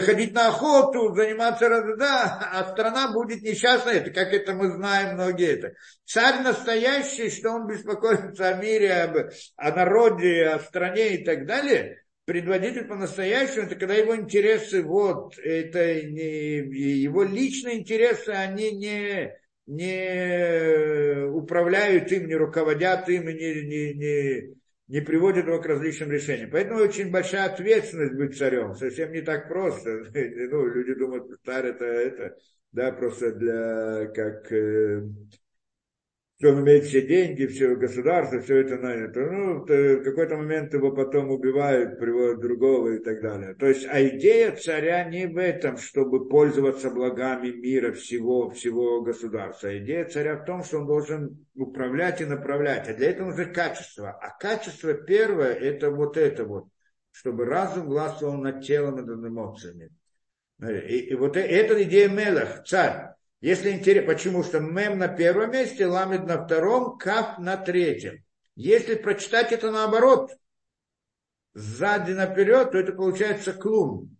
ходить на охоту, заниматься, да, а страна будет несчастной, это как это мы знаем многие это. Царь настоящий, что он беспокоится о мире, об, о народе, о стране и так далее, предводитель по-настоящему, это когда его интересы, вот, это не, его личные интересы, они не, не управляют им, не руководят им, не, не, не, не приводит его к различным решениям. Поэтому очень большая ответственность быть царем. Совсем не так просто. [laughs] Ну, люди думают, царь это, это да, просто для, как, э, что он имеет все деньги, все государство, все это на это. Ну, в какой-то момент его потом убивают, приводят другого и так далее. То есть, а идея царя не в этом, чтобы пользоваться благами мира всего, всего государства. А идея царя в том, что он должен управлять и направлять. А для этого нужно качество. А качество первое, это вот это вот, чтобы разум властвовал над телом и над эмоциями. И, и вот это идея Мелах, царь. Если интересно, почему? Что мем на первом месте, ламид на втором, каф на третьем. Если прочитать это наоборот, сзади наперед, то это получается клум.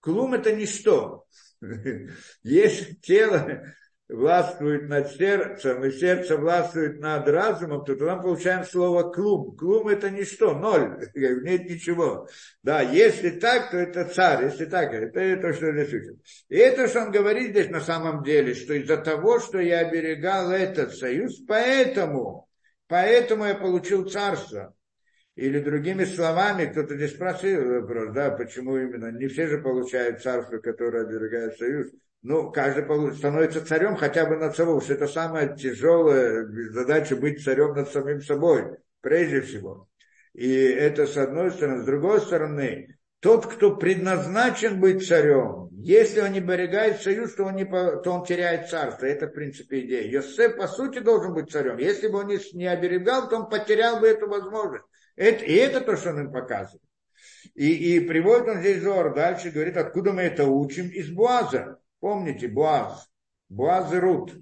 Клум это ничто. [laughs] Если тело властвует над сердцем, и сердце властвует над разумом, то тогда мы получаем слово клум. Клум это ничто, ноль, [laughs] нет ничего. Да, если так, то это царь, если так, это то, что здесь учат. И это, что он говорит здесь на самом деле, что из-за того, что я оберегал этот союз, поэтому, поэтому я получил царство. Или другими словами, кто-то здесь спросил вопрос, да, почему именно, не все же получают царство, которое оберегает союз. Ну, каждый становится царем хотя бы над собой, что это самая тяжелая задача быть царем над самим собой, прежде всего. И это с одной стороны. С другой стороны, тот, кто предназначен быть царем, если он не берегает союз, то он, не, то он теряет царство. Это, в принципе, идея. Йосеф, по сути, должен быть царем. Если бы он не оберегал, то он потерял бы эту возможность. Это, и это то, что он им показывает. И, и приводит он здесь Зор дальше, говорит, откуда мы это учим? Из Буаза. Помните, Буаз. Буаз и Рут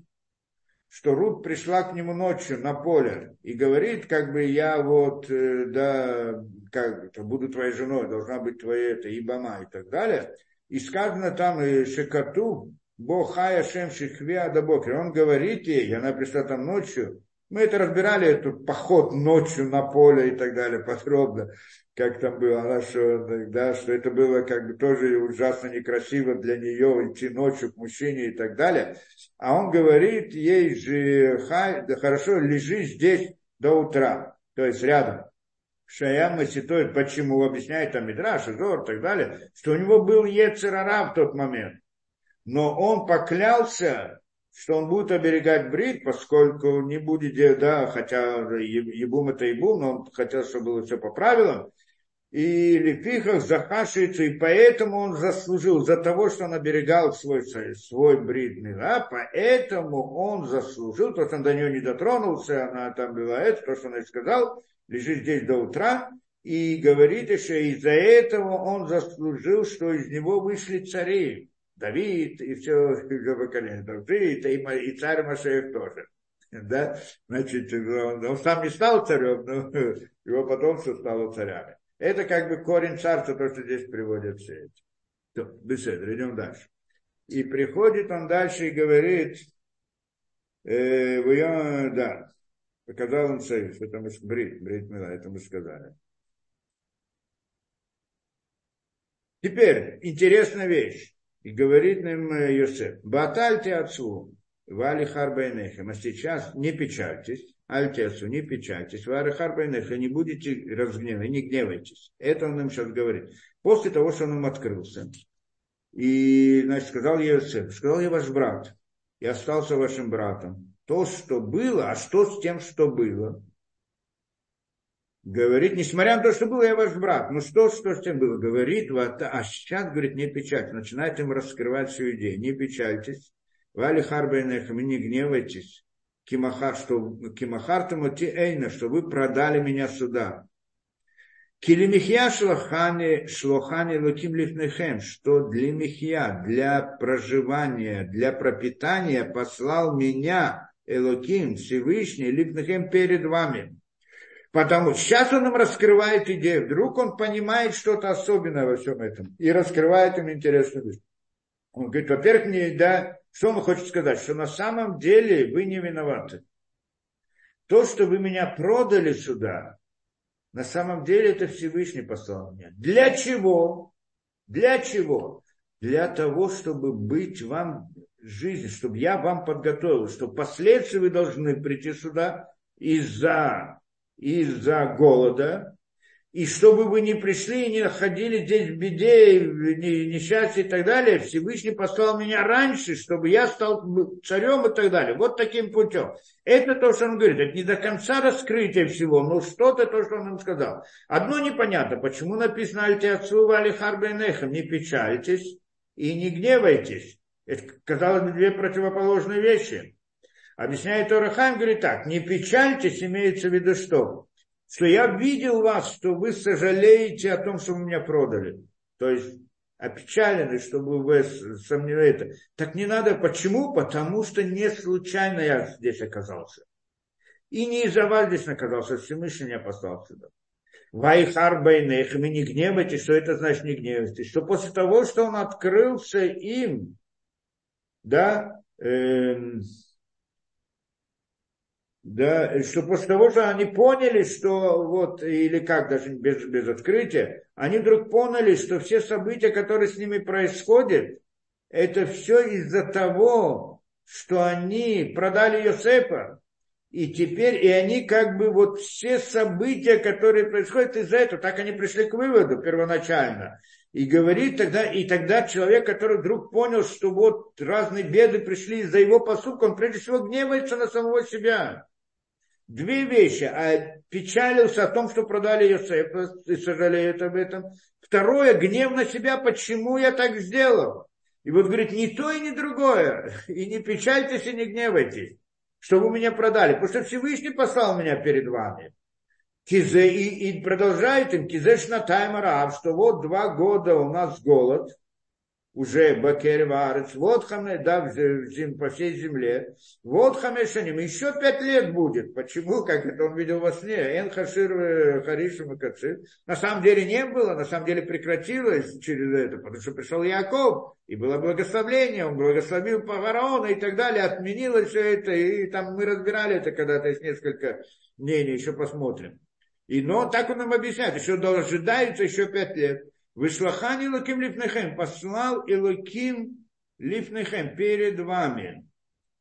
что Рут пришла к нему ночью на поле и говорит, как бы я вот, э, да, как буду твоей женой, должна быть твоя это Ибама и так далее. И сказано там и Шекату, Бохая Шем Шихвия Дабокер. Он говорит ей, она пришла там ночью, мы это разбирали, этот поход ночью на поле и так далее подробно как там было, она что, да, что это было как бы тоже ужасно некрасиво для нее идти ночью к мужчине и так далее. А он говорит ей же, хай, да хорошо, лежи здесь до утра, то есть рядом. Шаям Маситой, почему объясняет там Мидраш, Зор и так далее, что у него был Ецерара в тот момент. Но он поклялся, что он будет оберегать брит, поскольку не будет, да, хотя ебум это ебум, но он хотел, чтобы было все по правилам, и Лепихах захашивается, и поэтому он заслужил за того, что он оберегал свой, свой бридный, да, поэтому он заслужил, то, что он до нее не дотронулся, она там была это, то, что он сказал, лежит здесь до утра, и говорит еще, из-за этого он заслужил, что из него вышли цари, Давид и все, все поколение, Давид и, и царь Машеев тоже. Да? Значит, он, он сам не стал царем, но [laughs] его потомство стало царями. Это как бы корень царства, то, что здесь приводят все эти. То, беседа, идем дальше. И приходит он дальше и говорит, э, да, показал он союз, это мы, брит, брит мила, это мы сказали. Теперь, интересная вещь. И говорит им Йосеф, батальте отцу, вали харбайнехем, а сейчас не печальтесь, Альтесу, не печальтесь, варахарбайнеха, не будете разгневаны, не гневайтесь. Это он им сейчас говорит. После того, что он им открылся. И, значит, сказал Иосиф, сказал я ваш брат, я остался вашим братом. То, что было, а что с тем, что было? Говорит, несмотря на то, что было, я ваш брат. Ну что, что с тем было? Говорит, вот, а сейчас, говорит, не печальтесь. Начинает им раскрывать всю идею. Не печальтесь. Вали харбайнехам, не гневайтесь кимахар, что кимахартаму эйна, что вы продали меня сюда. Килимихья шлохани, шлохани луким лифнехем, что для михья, для проживания, для пропитания послал меня Элоким, Всевышний, лифнехем перед вами. Потому сейчас он им раскрывает идею. Вдруг он понимает что-то особенное во всем этом. И раскрывает им интересную вещь. Он говорит, во-первых, не, да, что он хочет сказать? Что на самом деле вы не виноваты. То, что вы меня продали сюда, на самом деле это Всевышний послал меня. Для чего? Для чего? Для того, чтобы быть вам жизнь, чтобы я вам подготовил, что впоследствии вы должны прийти сюда из-за из-за голода, и чтобы вы не пришли и не находили здесь в беде, несчастье и так далее, Всевышний послал меня раньше, чтобы я стал царем и так далее. Вот таким путем. Это то, что он говорит. Это не до конца раскрытие всего, но что-то то, что он им сказал. Одно непонятно, почему написано «Альте отцу вали харбенехам», не печальтесь и не гневайтесь. Это, казалось бы, две противоположные вещи. Объясняет Орахайм, говорит так, не печальтесь, имеется в виду что? Что я видел вас, что вы сожалеете о том, что вы меня продали. То есть опечалены, чтобы вы сомневаете. Так не надо. Почему? Потому что не случайно я здесь оказался. И не из-за вас здесь оказался, Всевышний меня послал сюда. Вайхар Байнех, вы не гневайтесь, что это значит не гневайтесь. Что после того, что он открылся им, да, эм, да, что после того, что они поняли, что вот, или как, даже без, без открытия, они вдруг поняли, что все события, которые с ними происходят, это все из-за того, что они продали Йосепа, и теперь, и они как бы вот все события, которые происходят из-за этого, так они пришли к выводу первоначально. И говорит тогда, и тогда человек, который вдруг понял, что вот разные беды пришли из-за его поступка, он прежде всего гневается на самого себя. Две вещи. А печалился о том, что продали Йосефа, и сожалеет об этом. Второе, гнев на себя, почему я так сделал. И вот говорит, ни то и ни другое. И не печальтесь, и не гневайтесь, что вы меня продали. Потому что Всевышний послал меня перед вами. Кизе, и, и продолжает им, кизеш на таймара, что вот два года у нас голод, уже Бакер Варец, вот хаме, да, зим, по всей земле, вот хамешаним, еще пять лет будет. Почему? Как это он видел во сне? Эн Хашир э, Харишим и. На самом деле не было, на самом деле прекратилось через это, потому что пришел Яков, и было благословление, он благословил фараона и так далее, отменилось все это, и там мы разбирали это когда-то, есть несколько мнений, еще посмотрим. И, но так он нам объясняет, еще ожидается еще пять лет. Вышлахан Илоким Лифнехем, послал Илоким Лифнехем перед вами.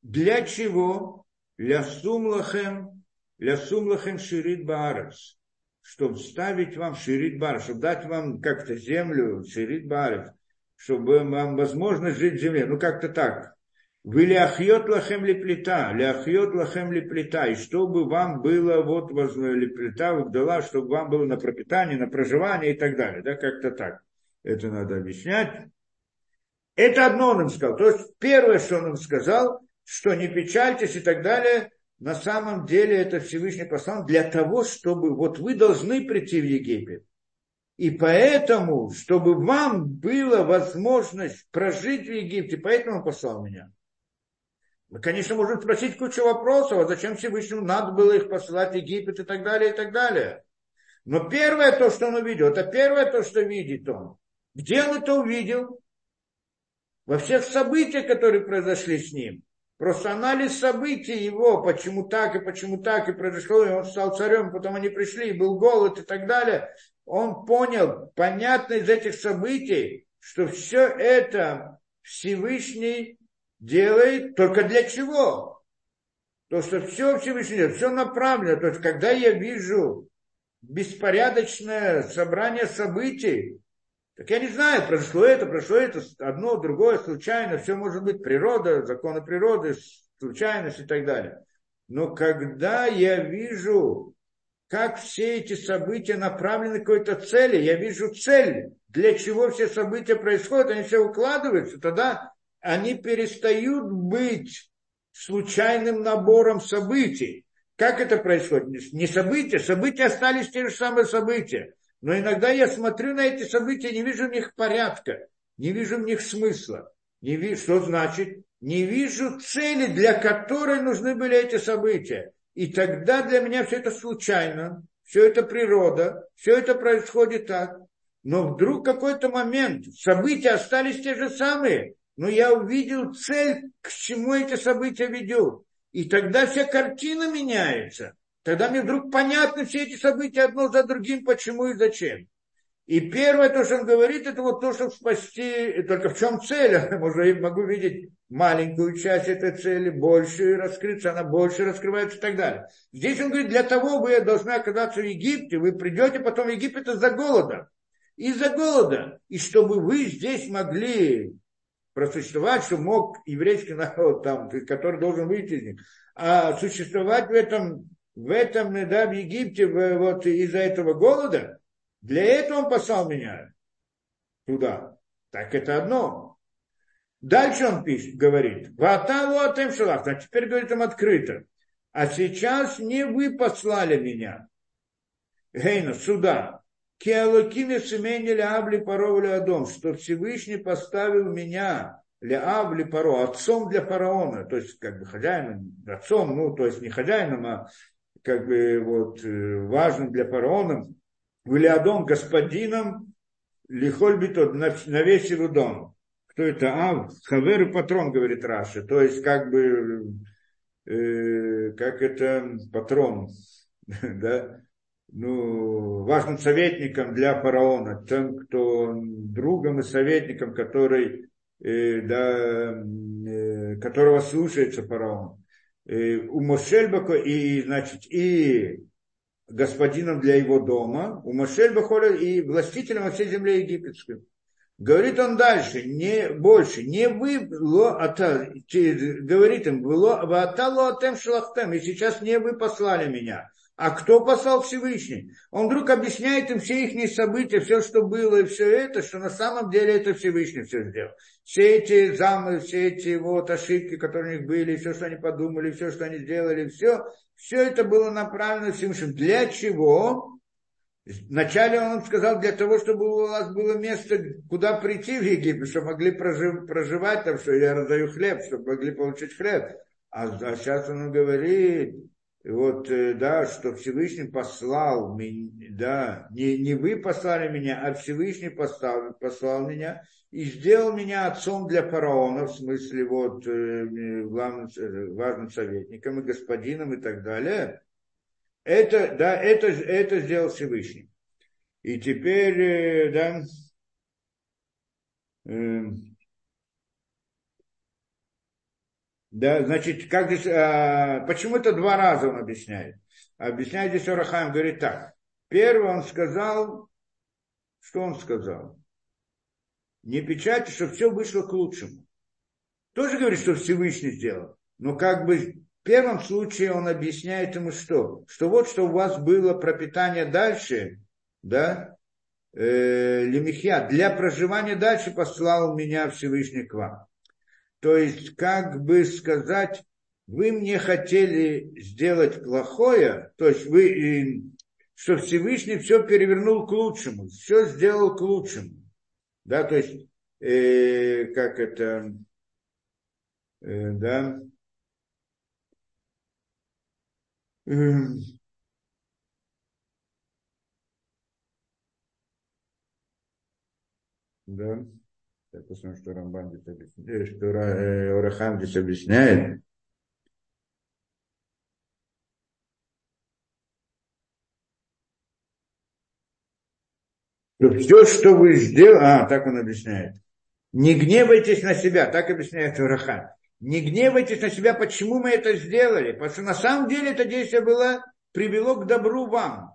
Для чего? Для сумлахем, для сумлахем ширит баарец. Чтобы ставить вам ширит бар, чтобы дать вам как-то землю, ширит баарец, чтобы вам возможность жить в земле. Ну, как-то так. Вы ляхьет лахем ли плита, ляхьет лахем ли плита, и чтобы вам было вот ли плита дала, чтобы вам было на пропитание, на проживание и так далее. Да, как-то так. Это надо объяснять. Это одно он им сказал. То есть первое, что он им сказал, что не печальтесь и так далее, на самом деле это Всевышний послал для того, чтобы вот вы должны прийти в Египет. И поэтому, чтобы вам была возможность прожить в Египте, поэтому он послал меня. Мы, конечно, можем спросить кучу вопросов, а зачем Всевышнему надо было их посылать в Египет и так далее, и так далее. Но первое то, что он увидел, это первое то, что видит он. Где он это увидел? Во всех событиях, которые произошли с ним. Просто анализ событий его, почему так и почему так и произошло, и он стал царем, потом они пришли, и был голод и так далее. Он понял, понятно из этих событий, что все это Всевышний делает только для чего? То, что все Всевышний все направлено. То есть, когда я вижу беспорядочное собрание событий, так я не знаю, произошло это, произошло это, одно, другое, случайно, все может быть природа, законы природы, случайность и так далее. Но когда я вижу, как все эти события направлены к какой-то цели, я вижу цель, для чего все события происходят, они все укладываются, тогда они перестают быть случайным набором событий. Как это происходит? Не события, события остались те же самые события. Но иногда я смотрю на эти события, не вижу в них порядка, не вижу в них смысла. Не вижу, что значит? Не вижу цели, для которой нужны были эти события. И тогда для меня все это случайно, все это природа, все это происходит так. Но вдруг какой-то момент события остались те же самые, но я увидел цель, к чему эти события ведут. И тогда вся картина меняется. Тогда мне вдруг понятны все эти события одно за другим, почему и зачем. И первое, то, что он говорит, это вот то, чтобы спасти, только в чем цель? [laughs] Я могу видеть маленькую часть этой цели, больше раскрыться, она больше раскрывается и так далее. Здесь он говорит, для того вы должны оказаться в Египте, вы придете потом в Египет из-за голода. Из-за голода. И чтобы вы здесь могли просуществовать, что мог еврейский народ, там, который должен выйти из них, а существовать в этом, в этом, да, в Египте, вот из-за этого голода, для этого он послал меня туда. Так это одно. Дальше он пишет, говорит, Ватаву атем шалах, а теперь говорит им открыто. А сейчас не вы послали меня. Гейна, сюда. Киалокиме семени Леабли Паро Адом, что Всевышний поставил меня Леабли Паро, отцом для фараона, то есть как бы хозяином, отцом, ну то есть не хозяином, а как бы вот э, важным для фараона, в Леадом господином Лихольбито на, на весь его дом. Кто это? А, Хавер и патрон, говорит Раши. То есть, как бы, э, как это патрон, [laughs] да, ну, важным советником для фараона, тем, кто другом и советником, который, э, да, э, которого слушается фараон. э, у Мошельбака и, значит, и господином для его дома, у Мошельбаха и властителем всей земле египетской. Говорит он дальше, не больше, не вы, ло, ата, говорит им, ло, ата, ло, атем, шлахтем, и сейчас не вы послали меня, а кто послал Всевышний? Он вдруг объясняет им все их события, все, что было, и все это, что на самом деле это Всевышний все сделал. Все эти замы, все эти вот ошибки, которые у них были, все, что они подумали, все, что они сделали, все, все это было направлено Всевышним. Для чего? Вначале он сказал, для того, чтобы у вас было место, куда прийти в Египет, чтобы могли прожив, проживать там, что я раздаю хлеб, чтобы могли получить хлеб. А, а сейчас он говорит, вот, э, да, что Всевышний послал меня, да, не, не вы послали меня, а Всевышний послал, послал меня и сделал меня отцом для фараона, в смысле вот э, главным, э, важным советником и господином и так далее. Это, да, это, это сделал Всевышний. И теперь, да, да, значит, как здесь, а, почему это два раза он объясняет? Объясняет здесь Орахаем, говорит так. Первый он сказал, что он сказал? Не печати, что все вышло к лучшему. Тоже говорит, что Всевышний сделал. Но как бы в первом случае он объясняет ему что? Что вот что у вас было пропитание дальше, да, э, лемихья, для проживания дальше послал меня Всевышний к вам. То есть, как бы сказать, вы мне хотели сделать плохое, то есть вы, что Всевышний все перевернул к лучшему, все сделал к лучшему. Да, то есть, э, как это, э, да, э, да. Посмотрим, что Рамбан здесь объясняет, что Орахам здесь объясняет. Что все, что вы сделали, а, так он объясняет. Не гневайтесь на себя, так объясняет Урахам. Не гневайтесь на себя, почему мы это сделали. Потому что на самом деле это действие было, привело к добру вам.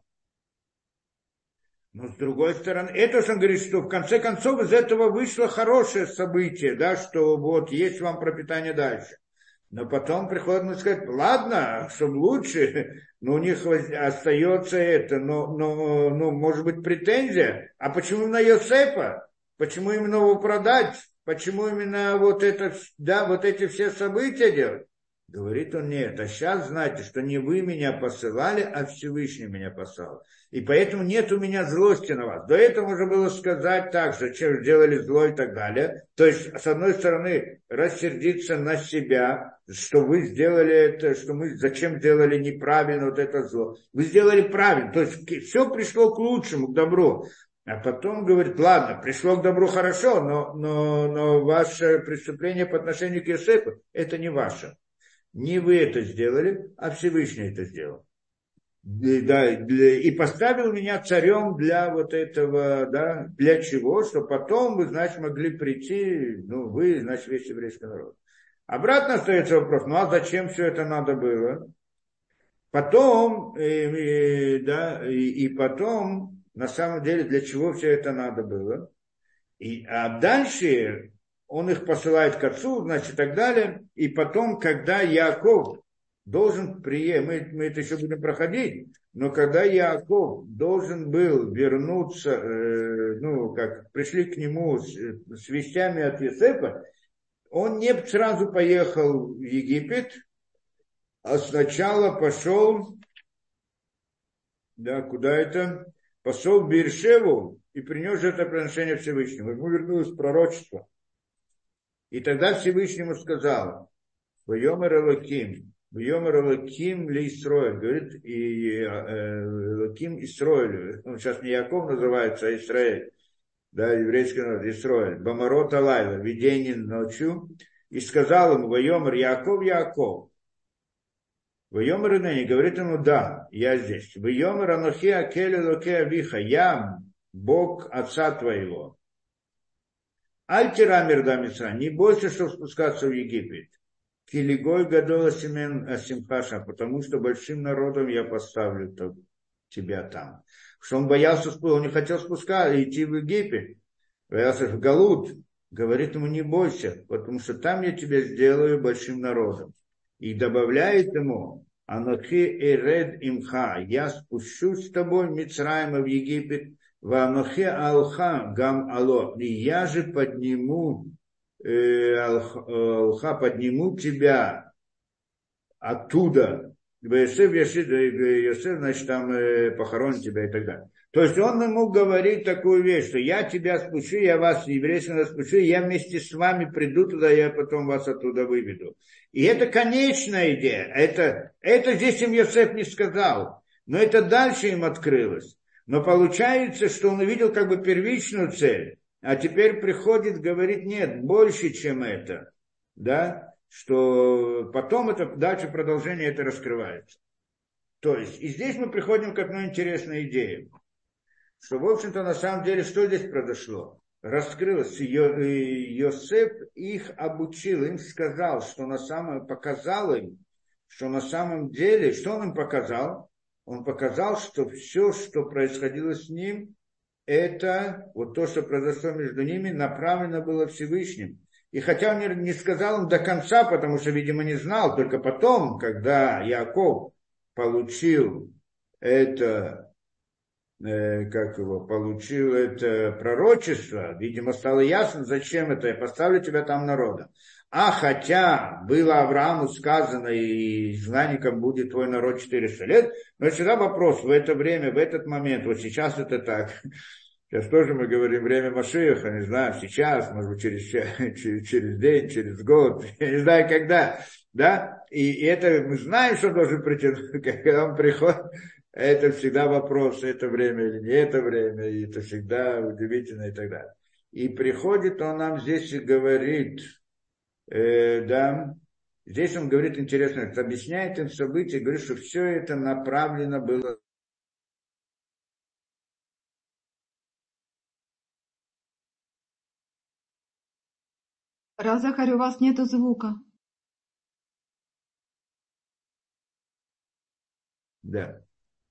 Но с другой стороны, это же он говорит, что в конце концов из этого вышло хорошее событие, да, что вот есть вам пропитание дальше. Но потом приходит ему сказать, ладно, чтобы лучше, [laughs] но у них остается это, но, но, но может быть претензия. А почему именно Йосепа? Почему именно его продать? Почему именно вот это, да, вот эти все события делать? Говорит он, нет, а сейчас знаете, что не вы меня посылали, а Всевышний меня послал. И поэтому нет у меня злости на вас. До этого можно было сказать так же, чем сделали зло и так далее. То есть, с одной стороны, рассердиться на себя, что вы сделали это, что мы зачем сделали неправильно вот это зло. Вы сделали правильно. То есть, все пришло к лучшему, к добру. А потом говорит, ладно, пришло к добру хорошо, но, но, но ваше преступление по отношению к Иосифу, это не ваше. Не вы это сделали, а Всевышний это сделал да, для, и поставил меня царем для вот этого, да, для чего, что потом вы, значит, могли прийти, ну, вы, значит, весь еврейский народ. Обратно остается вопрос, ну, а зачем все это надо было? Потом, э, и, да, и, и потом, на самом деле, для чего все это надо было? И, а дальше он их посылает к отцу, значит, и так далее. И потом, когда Яков должен приехать, мы, мы это еще будем проходить, но когда Яков должен был вернуться, э, ну, как пришли к нему с, с вестями от Есепа, он не сразу поехал в Египет, а сначала пошел, да, куда это? Пошел в Биршеву и принес это приношение Всевышнему. Ему вернулось пророчество. И тогда Всевышнему сказал, Вайомер Элоким, Йомер Лаким ли Исроэль, говорит, и Лаким Исроэль, он сейчас не Яков называется, а Исраэль, да, еврейский народ, Исроэль, Бамарот Алайла, видение ночью, и сказал ему, Вайомер Яков, Яков, Вайомер Инени, говорит ему, да, я здесь. Вайомер Анохи Акели Локе Авиха, я Бог отца твоего. Альтира Мирдамица, не бойся, что спускаться в Египет. килигой гадола семен асимхаша, потому что большим народом я поставлю тебя там. Что он боялся, он не хотел спускаться, идти в Египет, боялся в Галут, говорит ему, не бойся, потому что там я тебя сделаю большим народом. И добавляет ему, Анохи Эред Имха, я спущусь с тобой Мицраима в Египет, в Анохи Алха Гам Ало, и я же подниму, э, Алха подниму тебя оттуда, Йосеф, Йосеф, значит, там э, похоронит тебя и так далее. То есть он ему говорит такую вещь, что я тебя спущу, я вас, еврейского спущу, я вместе с вами приду туда, я потом вас оттуда выведу. И это конечная идея. Это, это здесь им Йосеф не сказал. Но это дальше им открылось. Но получается, что он увидел как бы первичную цель. А теперь приходит, говорит, нет, больше, чем это. Да? Что потом это, дальше продолжение это раскрывается. То есть, и здесь мы приходим к одной интересной идее что, в общем-то, на самом деле, что здесь произошло? Раскрылось, Йосеф их обучил, им сказал, что на самом, показал им, что на самом деле, что он им показал? Он показал, что все, что происходило с ним, это вот то, что произошло между ними, направлено было Всевышним. И хотя он не сказал им до конца, потому что, видимо, не знал, только потом, когда Яков получил это Э, как его, получил это пророчество, видимо, стало ясно, зачем это, я поставлю тебя там народом. А хотя было Аврааму сказано, и изгнанником будет твой народ 400 лет, но всегда вопрос, в это время, в этот момент, вот сейчас это так, Сейчас тоже мы говорим время Машиеха, не знаю, сейчас, может быть, через, [laughs] через, через день, через год, [laughs] я не знаю, когда, да, и, и это мы знаем, что должен прийти, [laughs] когда он приходит, это всегда вопрос, это время или не это время, и это всегда удивительно и так далее. И приходит он нам здесь и говорит, э, да, здесь он говорит интересно, объясняет им события, говорит, что все это направлено было Разахарь, у вас нету звука. Да.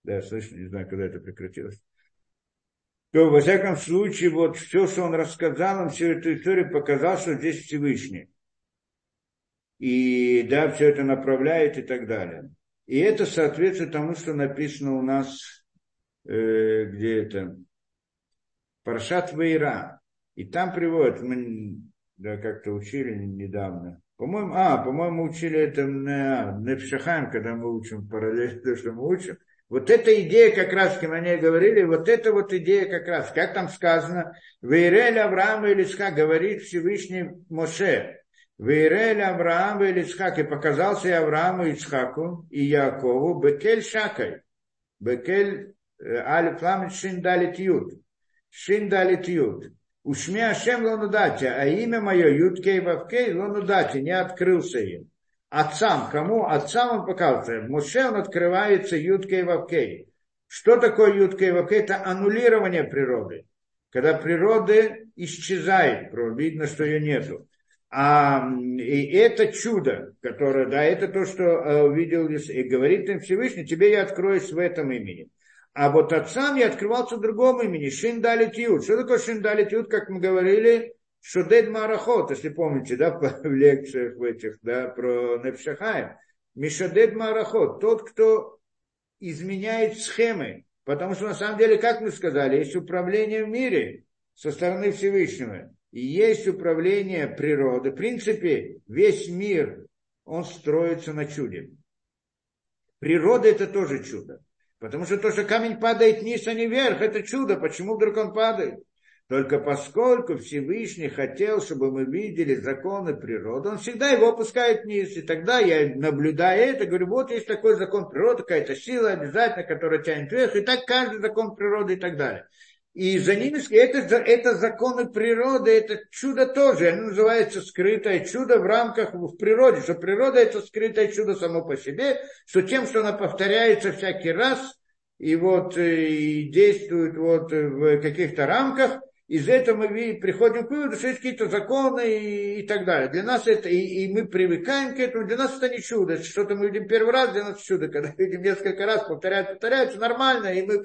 Да, слышно, не знаю, когда это прекратилось. То, во всяком случае, вот все, что он рассказал, он всю эту историю показал, что здесь Всевышний. И да, все это направляет и так далее. И это соответствует тому, что написано у нас, э, где это, Паршат Вейра. И там приводят, мы да, как-то учили недавно. По-моему, а, по-моему, учили это на Непшахаем, когда мы учим параллельно то, что мы учим. Вот эта идея как раз, как мы говорили, вот эта вот идея как раз, как там сказано, Вейрель Авраам и Ицхак, говорит Всевышний Моше, Вейрель Авраам и Ицхак, и показался и Аврааму, и Ицхаку, и Якову, Бекель Шакай, Бекель э, Алиф Ламит Шиндалит Юд, Шиндалит Юд, Ушми Ашем Лонудати, а имя мое Юдкей Вавкей Лонудати, не открылся им отцам. Кому? Отцам он показывает. Муше он открывается Юткой Вавкей. Что такое Юткой Вавкей? Это аннулирование природы. Когда природа исчезает, видно, что ее нету. А, и это чудо, которое, да, это то, что э, увидел и говорит им Всевышний, тебе я откроюсь в этом имени. А вот отцам я открывался в другом имени, Шиндалит Юд. Что такое Шиндалит Юд, как мы говорили, Шудед Марахот, если помните, да, [laughs] в лекциях в этих, да, про Непшахаем. Мишадед Марахот, тот, кто изменяет схемы. Потому что на самом деле, как мы сказали, есть управление в мире со стороны Всевышнего. И есть управление природы. В принципе, весь мир, он строится на чуде. Природа это тоже чудо. Потому что то, что камень падает вниз, а не вверх, это чудо. Почему вдруг он падает? Только поскольку Всевышний хотел, чтобы мы видели законы природы, он всегда его опускает вниз. И тогда я, наблюдая это, говорю, вот есть такой закон природы, какая-то сила обязательно, которая тянет вверх, и так каждый закон природы и так далее. И за ними это, это законы природы, это чудо тоже. Оно называется скрытое чудо в рамках в природе. Что природа это скрытое чудо само по себе, что тем, что она повторяется всякий раз, и вот и действует вот в каких-то рамках, из этого мы приходим к выводу, что есть какие-то законы и, и так далее. Для нас это, и, и мы привыкаем к этому, для нас это не чудо. Что-то мы видим первый раз, для нас чудо. Когда видим несколько раз, повторяют, повторяется, нормально, и мы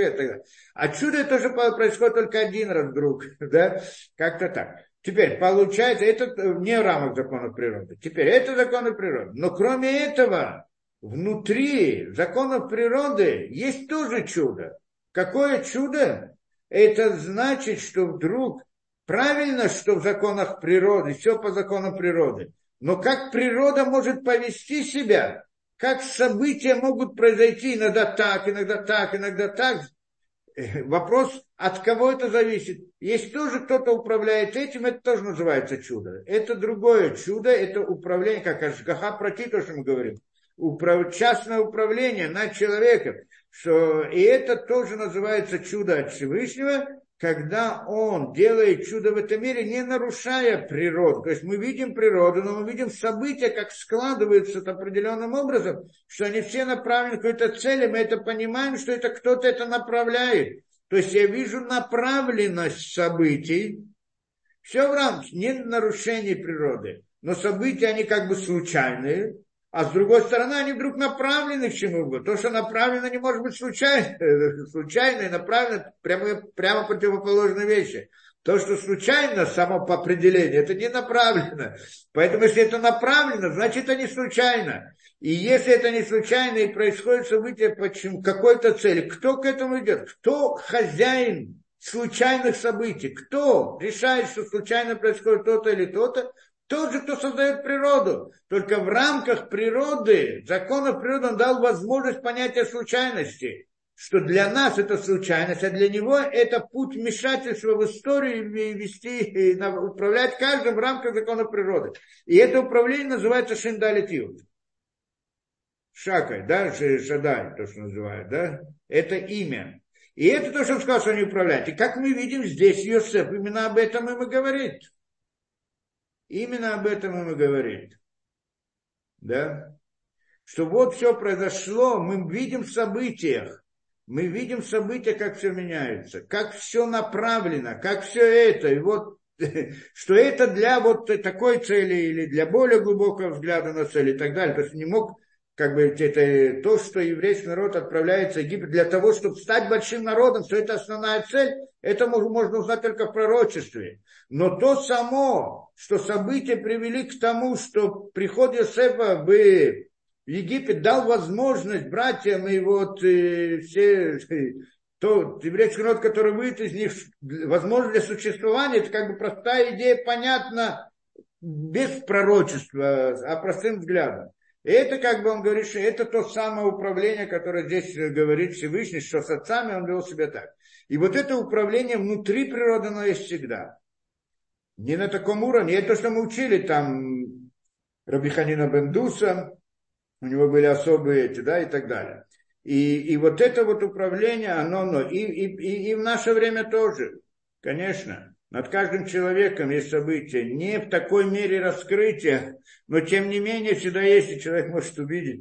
это. А чудо тоже происходит только один раз вдруг, [laughs] да, как-то так. Теперь, получается, это не рамок закона природы. Теперь, это законы природы. Но кроме этого, внутри законов природы есть тоже чудо. Какое чудо? Это значит, что вдруг правильно, что в законах природы, все по законам природы. Но как природа может повести себя, как события могут произойти иногда так, иногда так, иногда так, Э, вопрос, от кого это зависит. Если тоже кто-то управляет этим, это тоже называется чудо. Это другое чудо, это управление, как Ашгаха Прати, то, что мы говорим. Управ... Частное управление над человеком. Что... И это тоже называется чудо от Всевышнего, когда он делает чудо в этом мире, не нарушая природу. То есть мы видим природу, но мы видим события, как складываются определенным образом, что они все направлены к какой-то цели, мы это понимаем, что это кто-то это направляет. То есть я вижу направленность событий, все в рамках, не нарушение природы, но события, они как бы случайные, а с другой стороны, они вдруг направлены к чему-то. То, что направлено, не может быть случайно. [laughs] Случайно и направлено прямо, прямо противоположные вещи. То, что случайно, само по определению, это не направлено. Поэтому, если это направлено, значит, это не случайно. И если это не случайно и происходит событие почему какой-то цели, кто к этому идет? Кто хозяин случайных событий? Кто решает, что случайно происходит то-то или то-то? Тот же, кто создает природу. Только в рамках природы, законов природы он дал возможность понятия случайности. Что для нас это случайность, а для него это путь вмешательства в историю и вести, и управлять каждым в рамках закона природы. И это управление называется шиндалитиут. Шакай, да, Шадай, то, что называют, да, это имя. И это то, что он сказал, что они управляют. И как мы видим здесь, Йосеф именно об этом им и говорит. Именно об этом им и говорит. Да? Что вот все произошло, мы видим в событиях, мы видим события, как все меняется, как все направлено, как все это. И вот [laughs] что это для вот такой цели или для более глубокого взгляда на цель и так далее. То есть не мог как бы это то, что еврейский народ отправляется в Египет для того, чтобы стать большим народом, что это основная цель, это можно узнать только в пророчестве. Но то само, что события привели к тому, что приход Иосифа в Египет дал возможность братьям и вот и э, все, [laughs] то еврейский народ, который выйдет из них, возможность для существования, это как бы простая идея, понятна без пророчества, а простым взглядом. И это, как бы он говорит, что это то самое управление, которое здесь говорит Всевышний, что с отцами он вел себя так. И вот это управление внутри природы, оно есть всегда. Не на таком уровне. Это то, что мы учили там Рабиханина Бендуса, у него были особые эти, да, и так далее. И, и вот это вот управление, оно, оно и, и, и в наше время тоже, конечно. Над каждым человеком есть события. Не в такой мере раскрытия, но тем не менее всегда есть, и человек может увидеть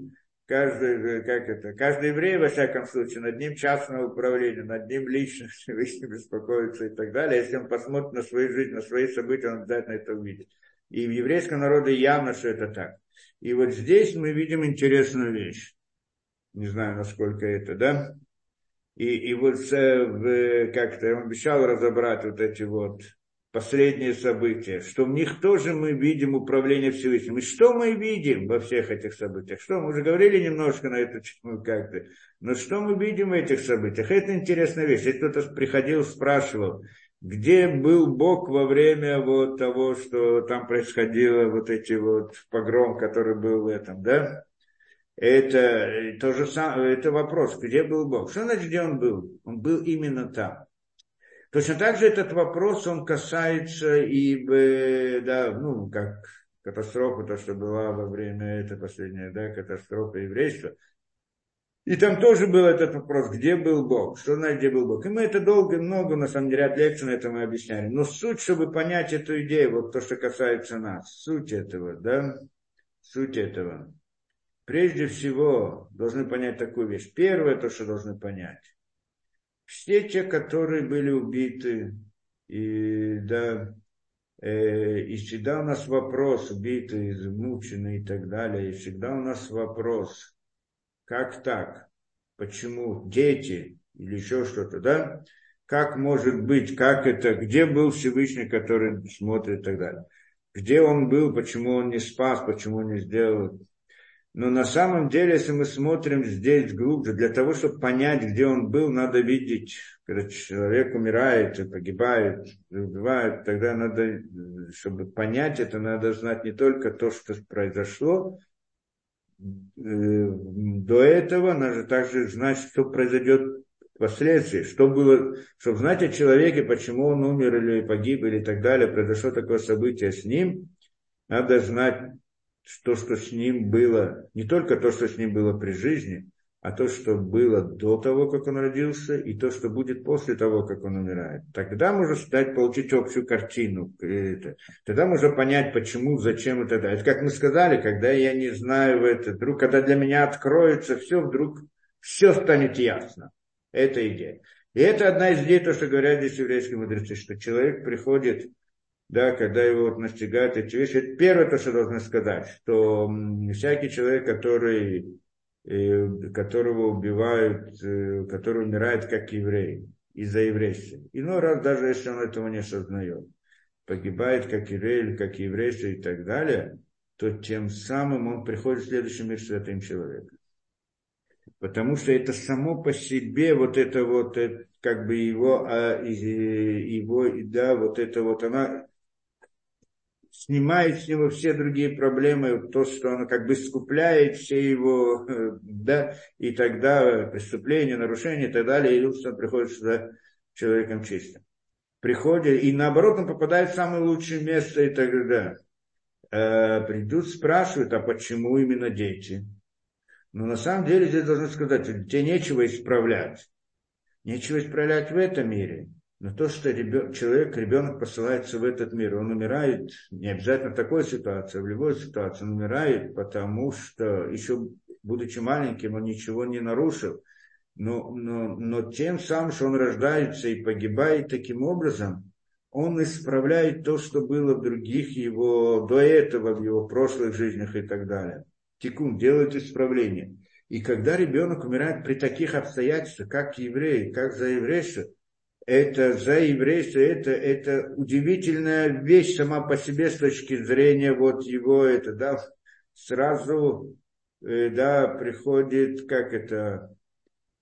каждый, как это, каждый еврей, во всяком случае, над ним частное управление, над ним лично [laughs] Всевышний беспокоится и так далее. Если он посмотрит на свою жизнь, на свои события, он обязательно это увидит. И в еврейском народе явно, что это так. И вот здесь мы видим интересную вещь. Не знаю, насколько это, да? И, и вот как-то я обещал разобрать вот эти вот последние события, что в них тоже мы видим управление Всевышним. И что мы видим во всех этих событиях? Что мы уже говорили немножко на эту тему как-то, но что мы видим в этих событиях? Это интересная вещь. Если кто-то приходил, спрашивал, где был Бог во время вот того, что там происходило, вот эти вот погром, который был в этом, да? Это то же самое, это вопрос, где был Бог? Что значит, где он был? Он был именно там. Точно так же этот вопрос, он касается и, да, ну, как катастрофа, то, что была во время этой последней, да, катастрофы еврейства. И там тоже был этот вопрос, где был Бог, что значит, где был Бог. И мы это долго, много, на самом деле, ряд лекций на этом мы объясняли. Но суть, чтобы понять эту идею, вот то, что касается нас, суть этого, да, суть этого. Прежде всего, должны понять такую вещь. Первое, то, что должны понять все те, которые были убиты и, да, э, и всегда у нас вопрос, убитый, измученный и так далее, и всегда у нас вопрос, как так, почему дети или еще что-то, да, как может быть, как это, где был Всевышний, который смотрит и так далее. Где он был, почему он не спас, почему он не сделал. Но на самом деле, если мы смотрим здесь глубже, для того, чтобы понять, где он был, надо видеть, когда человек умирает, и погибает, убивает, тогда надо, чтобы понять это, надо знать не только то, что произошло, э, до этого надо также знать, что произойдет последствий, что было, чтобы знать о человеке, почему он умер или погиб или так далее, произошло такое событие с ним, надо знать то, что с ним было, не только то, что с ним было при жизни, а то, что было до того, как он родился, и то, что будет после того, как он умирает. Тогда можно стать, получить общую картину. Тогда можно понять, почему, зачем и так далее. Это как мы сказали, когда я не знаю это, вдруг, когда для меня откроется все, вдруг все станет ясно. Это идея. И это одна из идей, то, что говорят здесь еврейские мудрецы, что человек приходит, да, когда его вот настигают эти вещи. Это первое, то, что должны сказать, что всякий человек, который, э, которого убивают, э, который умирает как еврей, из-за еврейства. Иной раз, даже если он этого не осознает, погибает как еврей или как еврейство и так далее, то тем самым он приходит в следующий мир святым человеком. Потому что это само по себе, вот это вот, э, как бы его, а, его, да, вот это вот, она снимает с него все другие проблемы, то, что она как бы скупляет все его, э, да, и тогда преступления, нарушения и так далее, и он приходит сюда человеком чистым. Приходит, и наоборот, он попадает в самое лучшее место, и тогда э, придут, спрашивают, а почему именно дети? Но на самом деле здесь должны сказать, тебе нечего исправлять. Нечего исправлять в этом мире. Но то, что ребен, человек, ребенок посылается в этот мир, он умирает, не обязательно в такой ситуации, а в любой ситуации, он умирает, потому что еще будучи маленьким, он ничего не нарушил. Но, но, но тем самым, что он рождается и погибает таким образом, он исправляет то, что было в других его, до этого, в его прошлых жизнях и так далее тикун, делают исправление. И когда ребенок умирает при таких обстоятельствах, как еврей, как за еврейство, это за еврейство, это, это удивительная вещь сама по себе с точки зрения вот его, это, да, сразу, э, да, приходит, как это,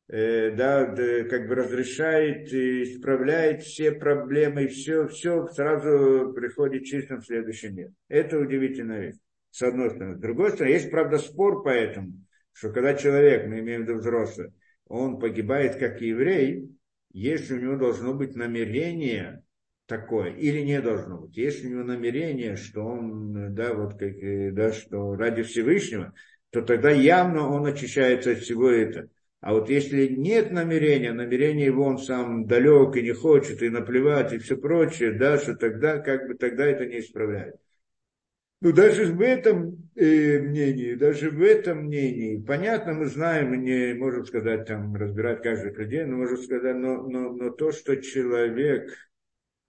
э, да, как бы разрешает, исправляет все проблемы, все, все сразу приходит чистым в следующий мир. Это удивительная вещь с одной стороны. С другой стороны, есть, правда, спор по этому, что когда человек, мы имеем в виду взрослый, он погибает как еврей, если у него должно быть намерение такое, или не должно быть. Если у него намерение, что он, да, вот как, да, что ради Всевышнего, то тогда явно он очищается от всего этого. А вот если нет намерения, намерение его он сам далек и не хочет, и наплевать, и все прочее, да, что тогда, как бы, тогда это не исправляет. Ну, даже в этом э, мнении, даже в этом мнении, понятно, мы знаем, мы не можем сказать, там, разбирать каждый людей, но можем сказать, но, но, но то, что человек,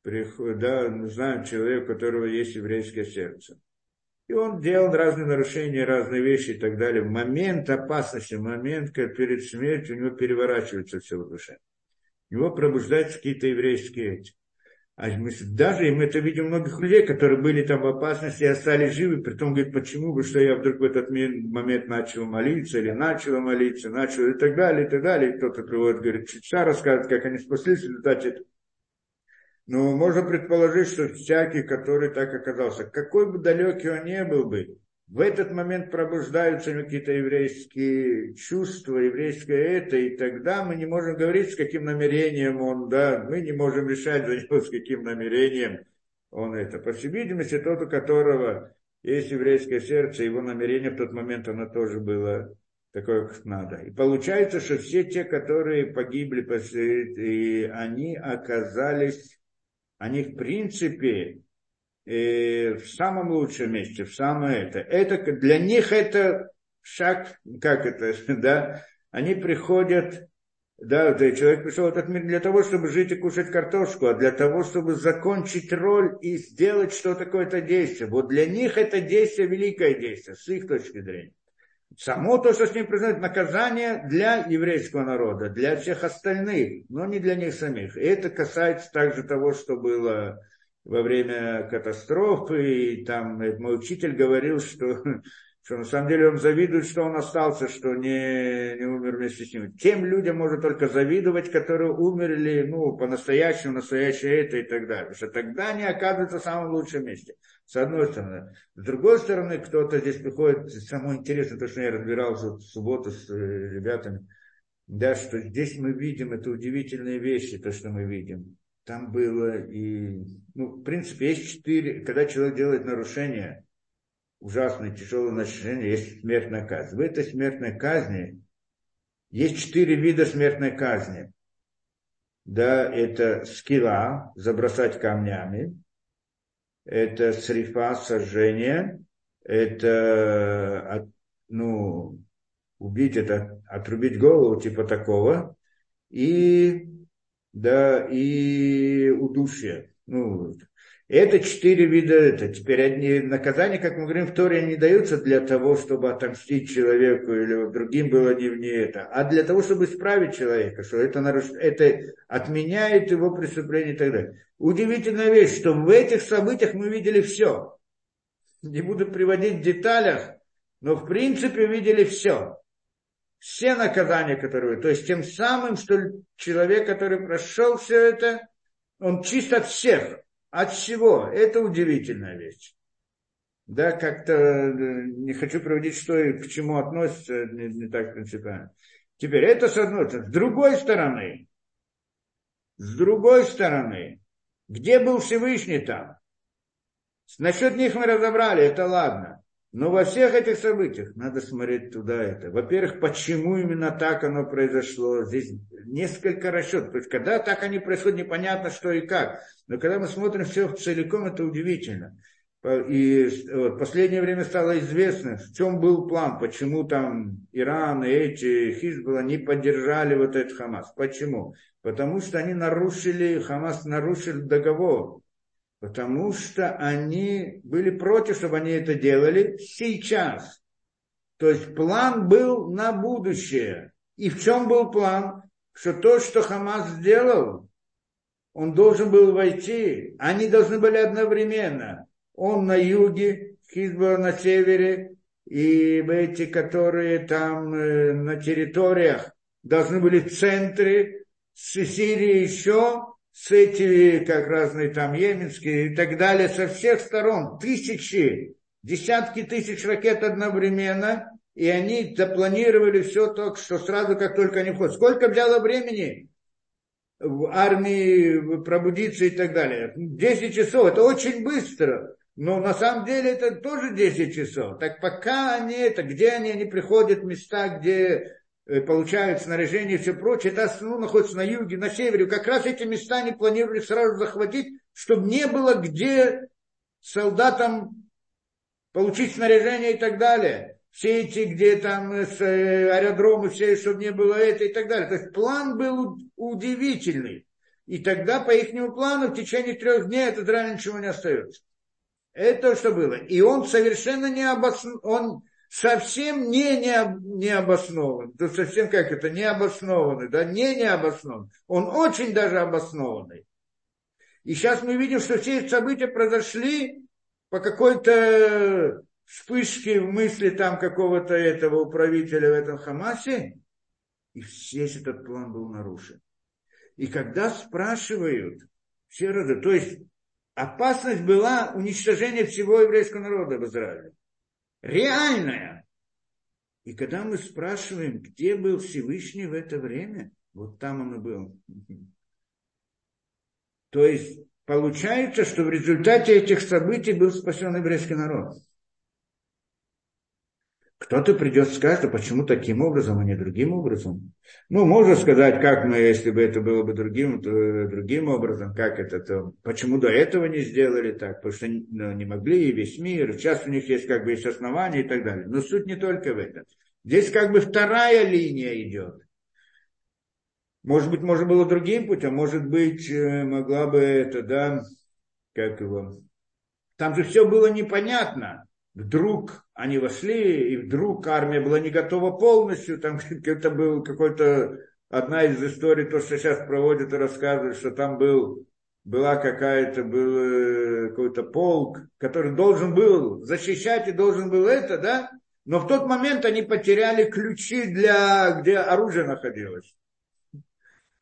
да, мы знаем человека, у которого есть еврейское сердце, и он делал разные нарушения, разные вещи и так далее. В момент опасности, в момент, как перед смертью, у него переворачивается все в душе. У него пробуждаются какие-то еврейские эти. А даже и мы это видим многих людей, которые были там в опасности и остались живы, при том говорит, почему бы, что я вдруг в этот момент начал молиться, или начала молиться, начал и так далее, и так далее. Кто-то приводит, говорит, часа рассказывает, как они спаслись в результате. Но можно предположить, что всякий, который так оказался, какой бы далекий он не был бы, в этот момент пробуждаются какие-то еврейские чувства, еврейское это, и тогда мы не можем говорить, с каким намерением он, да, мы не можем решать за него, с каким намерением он это. По всей видимости, тот, у которого есть еврейское сердце, его намерение в тот момент, оно тоже было такое, как надо. И получается, что все те, которые погибли, и они оказались, они в принципе э, в самом лучшем месте, в самое это. это. Для них это шаг, как это, [laughs] да, они приходят да, да, человек пришел в этот мир для того, чтобы жить и кушать картошку, а для того, чтобы закончить роль и сделать что такое это действие. Вот для них это действие великое действие, с их точки зрения. Само то, что с ним происходит, наказание для еврейского народа, для всех остальных, но не для них самих. И это касается также того, что было во время катастрофы. И там мой учитель говорил, что что на самом деле он завидует, что он остался, что не, не умер вместе с ним. Тем людям можно только завидовать, которые умерли, ну, по-настоящему, настоящее это и так далее. Потому что тогда они оказываются в самом лучшем месте. С одной стороны. С другой стороны, кто-то здесь приходит, самое интересное, то, что я разбирался в субботу с э, ребятами, да, что здесь мы видим, это удивительные вещи, то, что мы видим. Там было и, ну, в принципе, есть четыре, когда человек делает нарушение, ужасное, тяжелое нарушение, есть смертная казнь. В этой смертной казни есть четыре вида смертной казни. Да, это скилла, забросать камнями, это срифа, сожжение, это, ну, убить, это отрубить голову, типа такого, и, да, и удушье. Ну, это четыре вида, это теперь одни наказания, как мы говорим, в Торе не даются для того, чтобы отомстить человеку или другим было не, не это, а для того, чтобы исправить человека, что это, наруш... это отменяет его преступление и так далее. Удивительная вещь, что в этих событиях мы видели все. Не буду приводить в деталях, но в принципе видели все. Все наказания, которые... То есть тем самым, что человек, который прошел все это, он чист от всех от чего? Это удивительная вещь. Да, как-то э, не хочу проводить, что и к чему относится, не, не так принципиально. Теперь это с одной стороны. С другой стороны, с другой стороны, где был Всевышний там? Насчет них мы разобрали, это ладно. Но во всех этих событиях надо смотреть туда это. Во-первых, почему именно так оно произошло. Здесь несколько расчетов. То есть, когда так они происходят, непонятно что и как. Но когда мы смотрим все целиком, это удивительно. И вот, в последнее время стало известно, в чем был план, почему там Иран и эти Хизбалла не поддержали вот этот Хамас. Почему? Потому что они нарушили, Хамас нарушил договор Потому что они были против, чтобы они это делали сейчас. То есть план был на будущее. И в чем был план? Что то, что Хамас сделал, он должен был войти. Они должны были одновременно. Он на юге, Хизбор на севере, и эти, которые там э, на территориях должны были центры, с Сирии еще, с этими, как разные там йеменские и так далее, со всех сторон, тысячи, десятки тысяч ракет одновременно, и они запланировали все то, что сразу, как только они входят. Сколько взяло времени в армии пробудиться и так далее? Десять часов, это очень быстро. Но на самом деле это тоже 10 часов. Так пока они это, где они, они приходят в места, где получают снаряжение и все прочее, это основно находится на юге, на севере. Как раз эти места они планировали сразу захватить, чтобы не было где солдатам получить снаряжение и так далее. Все эти, где там э, э, аэродромы, все, чтобы не было это и так далее. То есть план был удивительный. И тогда по их плану в течение трех дней от Израиля ничего не остается. Это то, что было. И он совершенно не обоснованно, он совсем не, не, не обоснован. То совсем как это, не обоснованный, да, не не обоснованный. Он очень даже обоснованный. И сейчас мы видим, что все эти события произошли по какой-то вспышке в мысли там какого-то этого управителя в этом Хамасе, и весь этот план был нарушен. И когда спрашивают, все роды, то есть опасность была уничтожения всего еврейского народа в Израиле реальная. И когда мы спрашиваем, где был Всевышний в это время, вот там он и был. То есть получается, что в результате этих событий был спасен еврейский народ. Кто-то придет и скажет, а почему таким образом, а не другим образом? Ну, можно сказать, как мы, если бы это было бы другим, то другим образом, как это, то почему до этого не сделали так, потому что ну, не могли и весь мир, сейчас у них есть как бы есть основания и так далее. Но суть не только в этом. Здесь как бы вторая линия идет. Может быть, можно было другим путем, может быть, э, могла бы это, да, как его. Там же все было непонятно. Вдруг они вошли, и вдруг армия была не готова полностью. Там [laughs] это был какой-то одна из историй, то, что сейчас проводят и рассказывают, что там был, была какая-то, был э, какой-то полк, который должен был защищать и должен был это, да? Но в тот момент они потеряли ключи для, где оружие находилось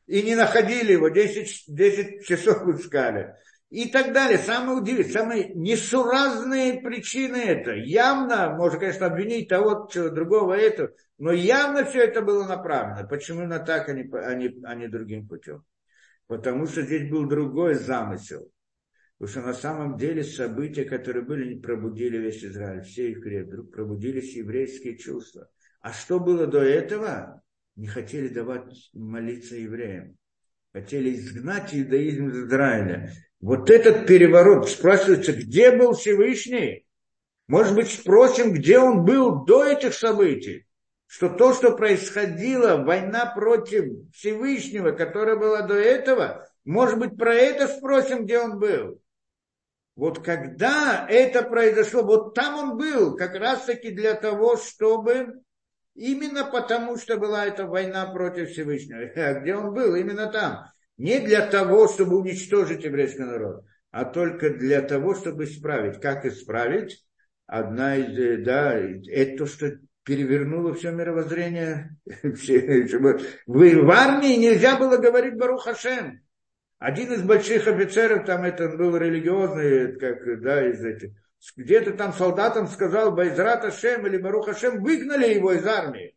и не находили его, 10, 10 часов искали. И так далее. Самые удивительные, самые несуразные причины это. Явно, можно, конечно, обвинить того, чего другого этого, но явно все это было направлено. Почему именно так, а не, а не, а не другим путем? Потому что здесь был другой замысел. Потому что на самом деле события, которые были, не пробудили весь Израиль. Все их вдруг пробудились еврейские чувства. А что было до этого? не хотели давать молиться евреям. Хотели изгнать иудаизм из Израиля. Вот этот переворот, спрашивается, где был Всевышний? Может быть, спросим, где он был до этих событий? Что то, что происходило, война против Всевышнего, которая была до этого, может быть, про это спросим, где он был. Вот когда это произошло, вот там он был, как раз таки для того, чтобы Именно потому, что была эта война против Всевышнего. [laughs] А где он был? Именно там. Не для того, чтобы уничтожить еврейский народ, а только для того, чтобы исправить. Как исправить? Одна из, э, да, это то, что перевернуло [laughs] все мировоззрение. В армии нельзя было говорить Барух Хашем. Один из больших офицеров, там это был религиозный, как, да, из этих, где-то там солдатам сказал Байзрат Ашем или Барух Ашем, выгнали его из армии.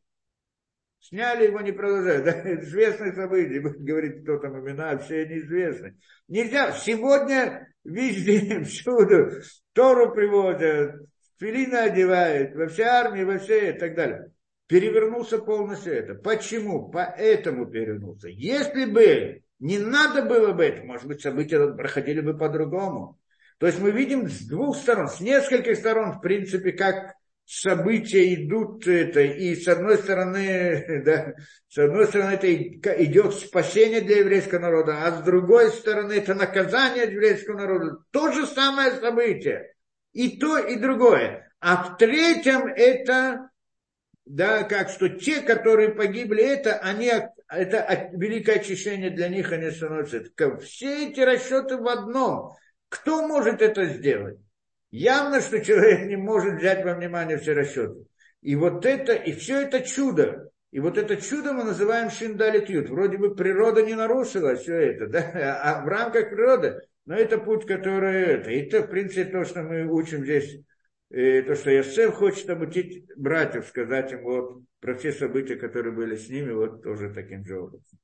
Сняли его, не продолжают. Да, известные события. Говорит, кто там имена, все неизвестны. Нельзя. Сегодня везде, [laughs] всюду Тору приводят, филины одевают, во всей армии, во всей и так далее. Перевернулся полностью это. Почему? Поэтому перевернулся. Если бы не надо было бы это, может быть, события проходили бы по-другому. То есть мы видим с двух сторон, с нескольких сторон, в принципе, как события идут это, и с одной стороны, [laughs] да, с одной стороны это идет спасение для еврейского народа, а с другой стороны это наказание для еврейского народа. То же самое событие. И то, и другое. А в третьем это, да, как что те, которые погибли, это, они, это великое очищение для них, они становятся. Все эти расчеты в одном. Кто может это сделать? Явно, что человек не может взять во внимание все расчеты. И вот это, и все это чудо. И вот это чудо мы называем шиндалитют. Вроде бы природа не нарушила все это, да? а в рамках природы. Но это путь, который это. И это, в принципе, то, что мы учим здесь, и то, что Ясев хочет обучить братьев, сказать им вот про все события, которые были с ними, вот тоже таким же образом.